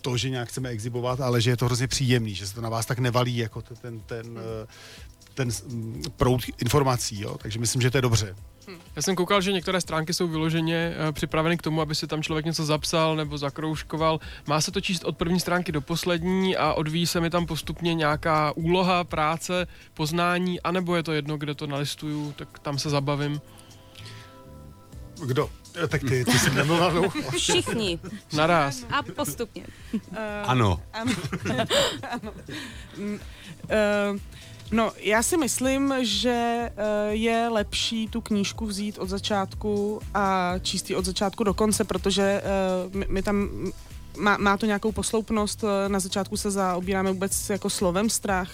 to, že nějak chceme exibovat, ale že je to hrozně příjemný, že se to na vás tak nevalí jako ten, ten, ten, eh, ten proud informací, jo? takže myslím, že to je dobře.
Já jsem koukal, že některé stránky jsou vyloženě uh, připraveny k tomu, aby si tam člověk něco zapsal nebo zakroužkoval. Má se to číst od první stránky do poslední a odvíjí se mi tam postupně nějaká úloha, práce, poznání, anebo je to jedno, kde to nalistuju, tak tam se zabavím.
Kdo? Eh, Tak ty, ty jsi nemluvil dlouho.
Všichni.
Naraz.
A postupně.
Ano.
ano. ano. Mm, eh, No, já si myslím, že eh, je lepší tu knížku vzít od začátku a číst ji od začátku do konce, protože eh, my, my tam má, má to nějakou posloupnost. eh, Na začátku se zaobíráme vůbec jako slovem strach,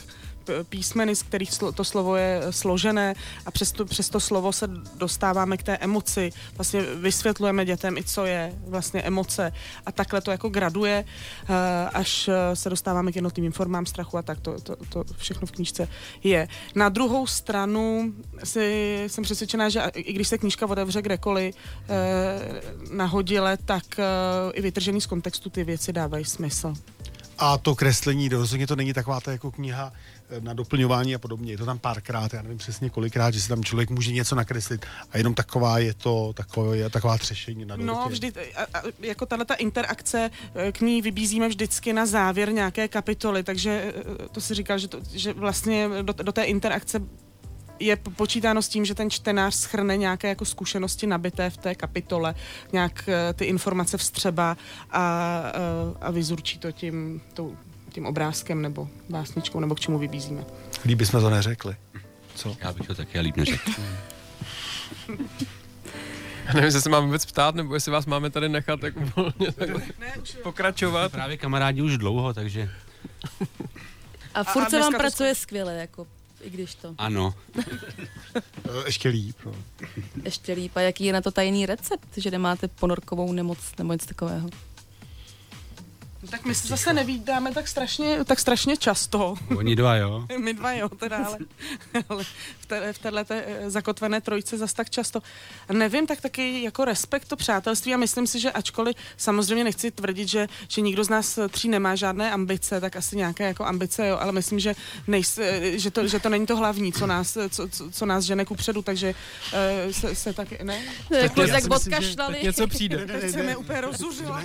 písmeny, z kterých to slovo je eh, složené a přes to, přes to slovo se dostáváme k té emoci. Vlastně vysvětlujeme dětem i co je vlastně emoce a takhle to jako graduje, eh, až eh, se dostáváme k jednotlivým formám strachu a tak to, to, to všechno v knížce je. Na druhou stranu si, jsem přesvědčená, že i když se knížka otevře kdekoliv nahodile, tak i vytržený z kontextu ty věci dávají smysl.
A to kreslení, rozhodně to není taková ta jako kniha na doplňování a podobně. Je to tam párkrát, já nevím přesně kolikrát, že si tam člověk může něco nakreslit a jenom taková je to, takové, je taková třešení na
No,
dortě.
vždy, a, a, jako tahle ta interakce, eh, k ní vybízíme vždycky na závěr nějaké kapitoly, takže eh, to si říkal, že, to, že vlastně do, do té interakce je po- počítáno s tím, že ten čtenář schrne nějaké jako zkušenosti nabité v té kapitole, nějak eh, ty informace vstřeba a, eh, a vyzurčí to tím, tou, tím obrázkem nebo básničkou, nebo k čemu vybízíme.
Líp bychom to neřekli. Co?
Já bych to taky líp neřekl.
Já nevím, jestli se mám vůbec ptát, nebo jestli vás máme tady nechat tak volně takhle pokračovat.
Právě kamarádi už dlouho, takže
A furt
a
se vám
dneska to
pracuje skvěle, jako i když to
ano.
Eh, Ještě líp. No.
ještě líp. A jaký je na to tajný recept, že nemáte ponorkovou nemoc nebo něco takového?
Tak my se zase nevídáme tak strašně, tak strašně často.
Oni dva, jo. *laughs*
My dva jo, teda, ale, *laughs* ale v, té, v této zakotvené trojce zas tak často. Nevím, tak taky jako respekt to přátelství a myslím si, že ačkoliv samozřejmě nechci tvrdit, že, že nikdo z nás tří nemá žádné ambice, tak asi nějaké jako ambice, jo, ale myslím, že, nejs, že, to, že to není to hlavní, co nás, co, co, co nás žene ku předu, takže uh, se, se tak, ne?
Jako
já
jak
si myslím, že-
odkašlali.
Tak něco přijde. *laughs*
Teď se mi úplně rozuřila.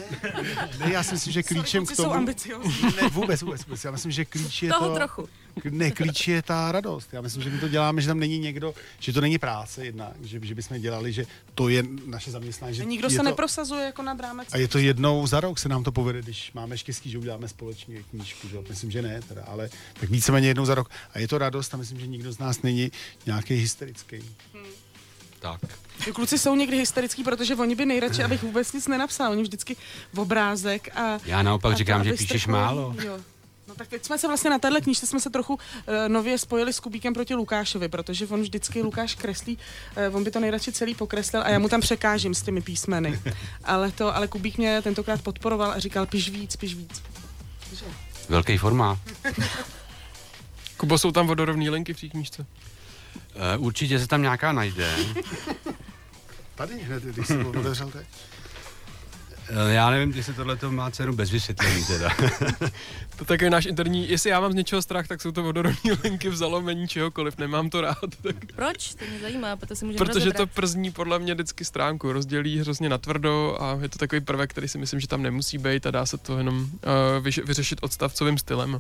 Ne, já si myslím, že klíčem
kluci
k tomu...
jsou ambiciozní. *laughs*
Ne, vůbec, vůbec, vůbec. Já myslím, že klíč je
Toho
to...
trochu.
Ne, klíč je ta radost. Já myslím, že my to děláme, že tam není někdo, že to není práce jedna, že, že bychom dělali, že to je naše zaměstnání. Že
Nikdo se
to,
neprosazuje jako nad rámec.
A je to jednou za rok se nám to povede, když máme štěstí, že uděláme společně knížku. Že? Myslím, že ne, teda, ale tak víceméně jednou za rok. A je to radost a myslím, že nikdo z nás není nějaký hysterický.
Tak.
Kluci jsou někdy hysterický, protože oni by nejradši, abych vůbec nic nenapsal. Oni vždycky v obrázek a...
Já naopak
a to,
říkám, že
aby
píšeš
strkovali.
málo.
Jo. No tak teď jsme se vlastně na téhle knížce jsme se trochu uh, nově spojili s Kubíkem proti Lukášovi, protože on vždycky Lukáš kreslí, uh, on by to nejradši celý pokreslil a já mu tam překážím s těmi písmeny. Ale to, ale Kubík mě tentokrát podporoval a říkal, piš víc, piš víc. Takže-
Velký formát.
Kubo, jsou tam vodorovné linky v té knížce?
Uh, určitě se tam nějaká najde. *laughs*
Tady hned, když jsem to otevřel teď.
Eh, Já nevím, jestli tohle to má cenu bez vysvětlení teda. *laughs*
To tak je náš interní, jestli já mám z něčeho strach, tak jsou to vodorovné linky v zalomení čehokoliv, nemám to rád. Tak,
Proč? To mě zajímá, protože si můžeme
protože to
rozebrat.
przní podle mě vždycky stránku, rozdělí hrozně natvrdo a je to takový prvek, který si myslím, že tam nemusí být a dá se to jenom uh, vyřešit odstavcovým stylem.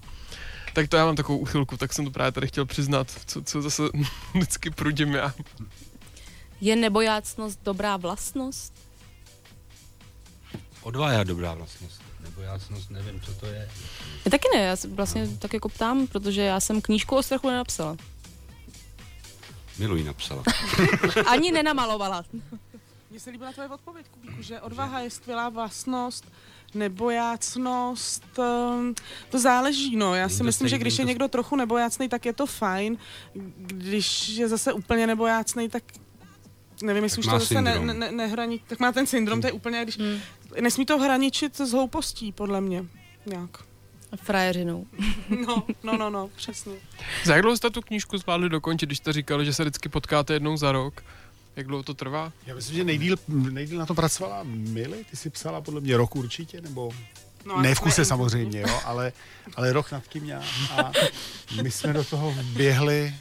Tak to já mám takovou uchylku, tak jsem to právě tady chtěl přiznat, co, co zase *laughs* vždycky prudím já.
Je nebojácnost dobrá vlastnost?
Odvaha je dobrá vlastnost. Nebo jácnost, nevím, co to je.
Já taky ne, já se vlastně tak jako ptám, protože já jsem knížku o strachu nenapsala.
Miluji napsala. *laughs*
Ani nenamalovala.
Mně se líbila tvoje odpověď, Kubíku, že odvaha je skvělá vlastnost, nebojácnost, ehm, to záleží, no. Já si myslím, že když je někdo trochu nebojácný, tak je to fajn. Když je zase úplně nebojácný, tak nevím, jestli
Tak
už to zase ne, ne, ne, nehraní, tak má ten syndrom, to je úplně, když nesmí to hraničit s hloupostí, podle mě, nějak.
Frajeřinou. *laughs*
No, no, no, no, přesně.
Za jak dlouho jste tu knížku zvládli dokončit, když jste říkali, že se vždycky potkáte jednou za rok? Jak dlouho to trvá?
Já myslím, že nejdíl, nejdíl na to pracovala Mili, ty jsi psala podle mě rok určitě, nebo
No,
ne v kuse
ne-
samozřejmě, jo, ale, ale rok nad tím já. A my jsme do toho běhli.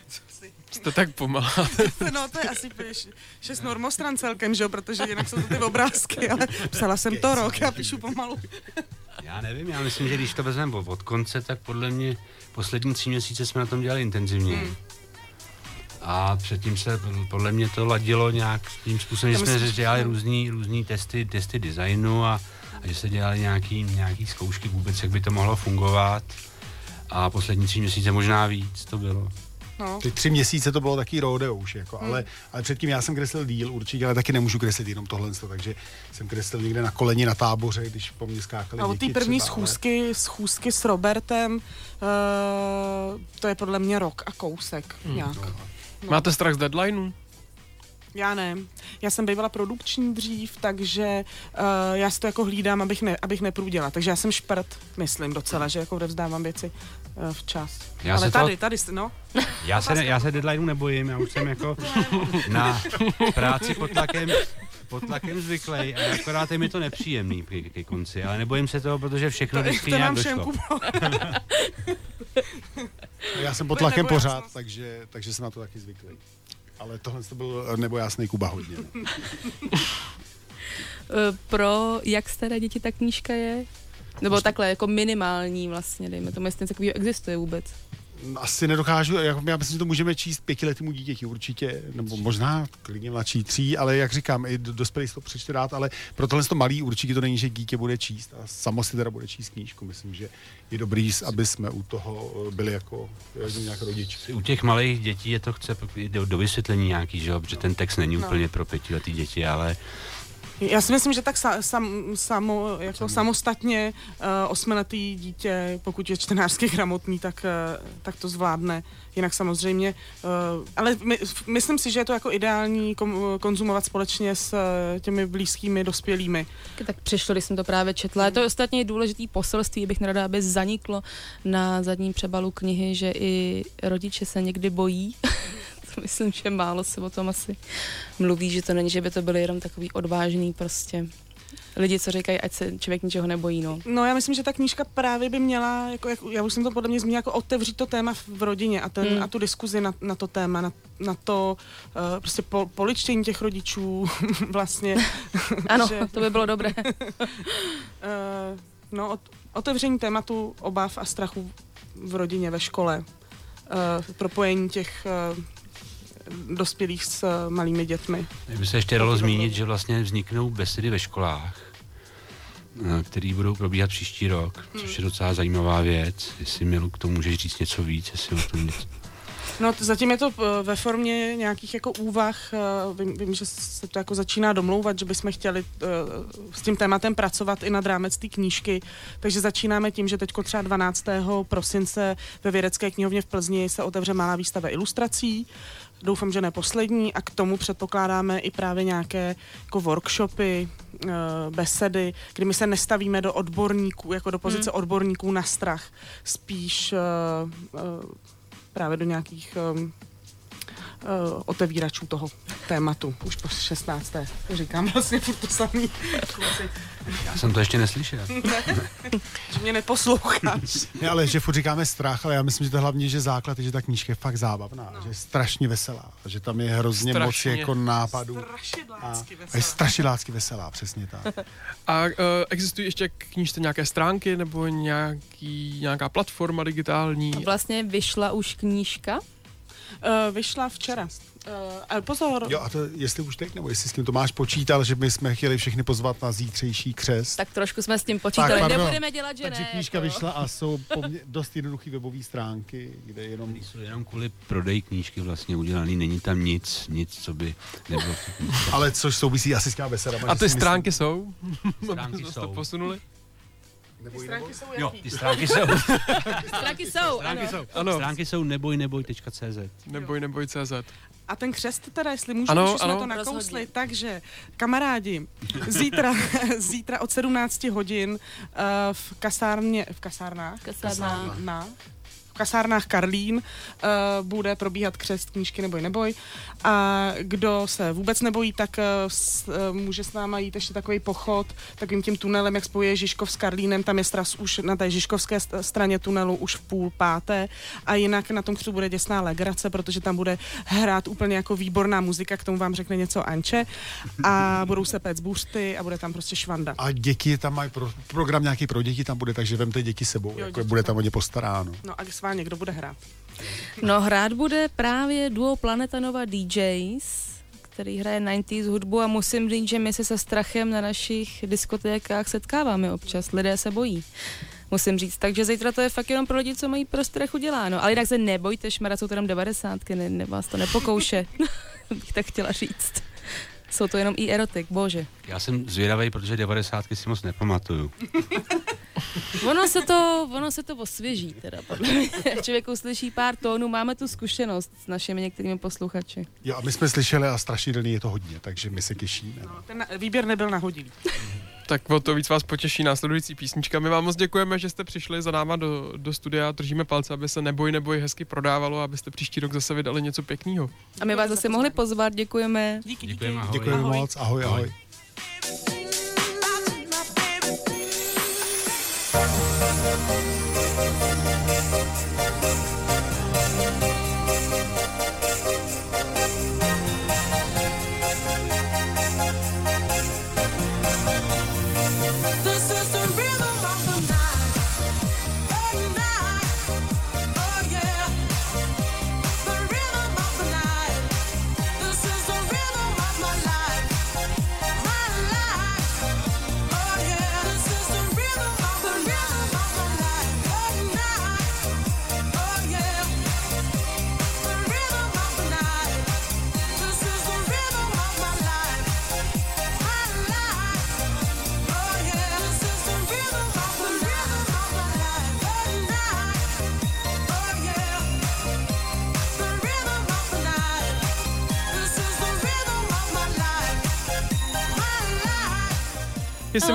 Jste tak pomalá. *laughs*
No, to je asi pěš, šest normostran celkem, že jo, protože jinak jsou to ty obrázky, ale psala jsem to rok, já píšu pomalu.
Já nevím, já myslím, že když to vezmeme od od konce, tak podle mě poslední tři měsíce jsme na tom dělali intenzivně.
Hmm.
A předtím se podle mě to ladilo nějak tím způsobem, že jsme dělali různý, různý testy, testy designu a, a že se dělali nějaký, nějaký zkoušky vůbec, jak by to mohlo fungovat. A poslední tři měsíce možná víc to bylo.
No.
Ty tři měsíce to bylo taky rodeo už, jako, ale, ale předtím já jsem kreslil díl určitě, ale taky nemůžu kreslit jenom tohle, takže jsem kreslil někde na koleni na táboře, když po mně skákali
A od té
děti
první
třeba, ale-
schůzky, schůzky s Robertem, uh, to je podle mě rok a kousek
Hmm.
nějak. No.
Máte strach z deadlineu?
Já ne. Já jsem bývala produkční dřív, takže uh, já si to jako hlídám, abych, ne, abych neprůděla. Takže já jsem šprt, myslím docela, že jako odevzdávám věci uh, včas.
Já
Ale
se to-
tady, tady, no.
Já se, ne, já se deadlineu nebojím, já už jsem jako na práci pod tlakem, pod tlakem zvyklý a akorát je mi to nepříjemný ke, ke konci, ale nebojím se toho, protože všechno
To,
vždycky
to
nějak došlo. *laughs* *laughs*
Já jsem pod tlakem pořád, takže, takže jsem na to taky zvyklý. Ale tohle to byl nebojásný Kuba hodně. No. *laughs*
Pro jak staré děti ta knížka je? Nebo takhle, jako minimální vlastně, dejme tomu, jestli něco takového existuje vůbec.
Asi nedokážu, jako já myslím, že to můžeme číst pětiletýmu dítěti určitě, nebo možná klidně mladší tří, ale jak říkám, i do- dospělý si to přečte rád, ale pro tohle to malý určitě to není, že dítě bude číst a samo si teda bude číst knížku. Myslím, že je dobrý, aby jsme u toho eh, byli jako eh, nějak rodič.
U těch malých dětí je to chce do, do vysvětlení nějaký, že jo, protože ten text není
No.
úplně pro pětiletý děti, ale
Já si myslím, že tak sa, sam, samo, jako samostatně uh, osmiletý dítě, pokud je čtenářsky *laughs* gramotný, tak, uh, tak to zvládne. Jinak samozřejmě, uh, ale my, myslím si, že je to jako ideální kom, konzumovat společně s uh, těmi blízkými dospělými.
Tak přišlo, když jsem to právě četla. Je to ostatně důležitý poselství, bych nerada, aby zaniklo na zadním přebalu knihy, že i rodiče se někdy bojí. *laughs* *laughs* myslím, že málo se o tom asi mluví, že to není, že by to byly jenom takový odvážný prostě lidi, co říkají, ať se člověk ničeho nebojí, no.
No já myslím, že ta knížka právě by měla, jako, jak, já už jsem to podle mě zmínila, jako otevřít to téma v rodině a, ten,
Hmm.
a tu diskuzi na, na to téma, na, na to uh, prostě po, poličtění těch rodičů *laughs* vlastně. *laughs*
Ano, to by bylo dobré.
uh, no, ot, otevření tématu obav a strachu v rodině, ve škole. Uh, propojení těch uh, dospělých s uh, malými dětmi.
By se ještě dalo zmínit, že vlastně vzniknou besedy ve školách, eh, které budou probíhat příští rok, což je docela zajímavá věc. Jestli Milu k tomu můžeš říct něco víc, jestli o tom něco...
No, zatím je to eh, ve formě nějakých jako úvah. eh, Vím, vím, že se to jako začíná domlouvat, že bychom chtěli eh, s tím tématem pracovat i nad rámec té knížky. Takže začínáme tím, že teď třeba 12. prosince ve Vědecké knihovně v Plzni se otevře malá výstava ilustrací. Doufám, že ne poslední a k tomu předpokládáme i právě nějaké jako workshopy, eh, besedy, kdy my se nestavíme do odborníků, jako do pozice
Hmm.
odborníků na strach, spíš eh, eh, právě do nějakých uh, otevíračů toho tématu. Už po 16. Říkám vlastně furt to samý.
Já jsem to ještě neslyšel. *laughs*
že mě neposloucháš.
Ne, ale že furt říkáme strach, ale já myslím, že to hlavně, že základ je, že ta knížka je fakt zábavná, no. že je strašně veselá, že tam je hrozně
Strašně.
moc jako nápadů.
Strašidácky
A je strašilácky veselá, přesně tak. *laughs*
A uh, existují ještě k knížce nějaké stránky nebo nějaký, nějaká platforma digitální?
Vlastně vyšla už knížka.
Uh, vyšla včera. Uh, ale pozor.
Jo, a to jestli už teď, nebo jestli s tím to máš počítal, že my jsme chtěli všechny pozvat na zítřejší křest.
Tak trošku jsme s tím počítali.
pardon.
Nebudeme dělat, že
Takže
ne.
knížka
jako.
vyšla a jsou pomě- *laughs* dost jednoduché webové stránky, kde jenom...
Jsou jenom kvůli prodej knížky vlastně udělaný, není tam nic, nic, co by nebylo. *laughs*
Ale což souvisí asi s těma besedama.
A ty
si myslím-
stránky jsou?
Stránky *laughs*
Jsme to
jsou.
Posunuli?
Ty stránky jsou
Jo,
jaký?
ty stránky jsou. *laughs*
Stránky jsou, ano.
Stránky jsou.
Ano.
Stránky jsou neboj neboj.cz.
Neboj, neboj CZ.
A ten křest teda, jestli můžu,
Ano,
ano, už jsme
ano.
to nakousli,
Rozhodně.
takže kamarádi, zítra, *laughs* zítra od 17 hodin uh, v kasárně, v kasárnách?
Kasárnách.
Kasárna, v kasárnách Karlín uh, bude probíhat křest knížky Neboj neboj a kdo se vůbec nebojí, tak uh, s, uh, může s náma jít ještě takový pochod takovým tím tunelem, jak spojuje Žižkov s Karlínem, tam je stras už na té žižkovské st- straně tunelu už v půl páté a jinak na tom křtu bude děsná legrace, protože tam bude hrát úplně jako výborná muzika, k tomu vám řekne něco Anče a budou se péct buřty a bude tam prostě švanda.
A děti tam mají pro, program nějaký pro děti tam bude, takže vemte děti sebou,
Jo,
jako
děti
bude
tam.
tam o ně postaráno.
No a s vámi kdo bude hrát?
No hrát bude právě duo Planeta Nova DJs, který hraje 90s hudbu a musím říct, že my se se strachem na našich diskotékách setkáváme občas. Lidé se bojí. Musím říct, takže zítra to je fakt jenom pro lidi, co mají pro strach uděláno. Ale jinak se nebojte, šmara jsou jenom 90, ne, ne, vás to nepokouše, *laughs* bych tak chtěla říct. Jsou to jenom i erotik, bože.
Já jsem zvědavý, protože 90 si moc nepamatuju. *laughs*
Ono se to, ono se to osvěží teda, podle mě. *laughs* Člověk uslyší pár tónů, máme tu zkušenost s našimi některými posluchači.
Jo, a my jsme slyšeli a strašidelný je to hodně, takže my se těšíme. No.
Ten výběr nebyl nahodilý. *laughs*
Tak o to víc vás potěší následující písnička. My vám moc děkujeme, že jste přišli za náma do, do studia. Držíme palce, aby se neboj, neboj hezky prodávalo, abyste příští rok zase vydali něco pěkného.
A my vás zase mohli pozvat, děkujeme.
Díky,
Děkujeme, ahoj.
Děkujeme moc, ahoj, ahoj.
This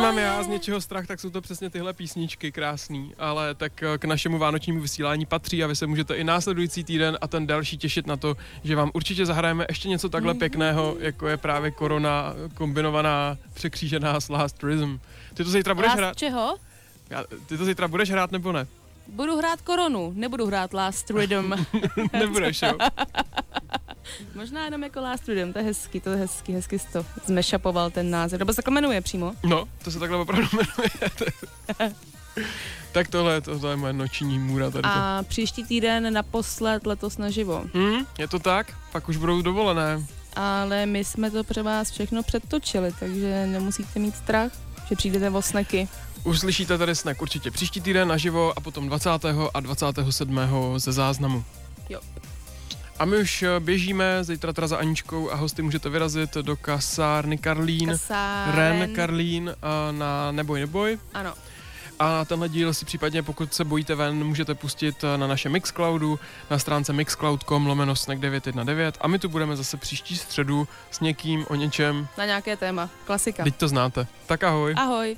mám já z něčeho strach, tak jsou to přesně tyhle písničky krásný, ale tak eh, k našemu vánočnímu vysílání patří a vy se můžete i následující týden a ten další těšit na to, že vám určitě zahrajeme ještě něco takhle pěkného, jako je právě korona kombinovaná, překřížená s Last Tourism. Ty to zítra budeš
Last
hrát?
čeho?
Já- Ty to zítra budeš hrát nebo ne?
Budu hrát koronu, nebudu hrát Last Rhythm. *laughs*
Nebudeš, jo? *laughs* *laughs*
Možná jenom jako Last Rhythm, to je hezký, to je hezký, hezky jsi to zmešapoval ten název. Nebo se takhle jmenuje přímo.
No, to se takhle opravdu jmenuje. *laughs* tak tohle, tohle je moje noční můra tady. to.
A příští týden naposled letos naživo.
Hm, je to tak? Pak už budou dovolené.
Ale my jsme to pro vás všechno předtočili, takže nemusíte mít strach, že přijdete o sneky.
Uslyšíte tady snack určitě příští týden naživo a potom 20. a 27. ze záznamu.
Jo.
A my už eh, běžíme, zítra teda za Aničkou a hosty můžete vyrazit do kasárny Karlín,
Kasáren.
Ren Karlín a na Neboj neboj.
Ano.
A tenhle díl si případně, pokud se bojíte ven, můžete pustit eh, na našem Mixcloudu, na stránce mixcloud.com lomeno snack 919 a my tu budeme zase příští středu s někým o něčem.
Na nějaké téma. Klasika.
Teď to znáte. Tak ahoj.
Ahoj.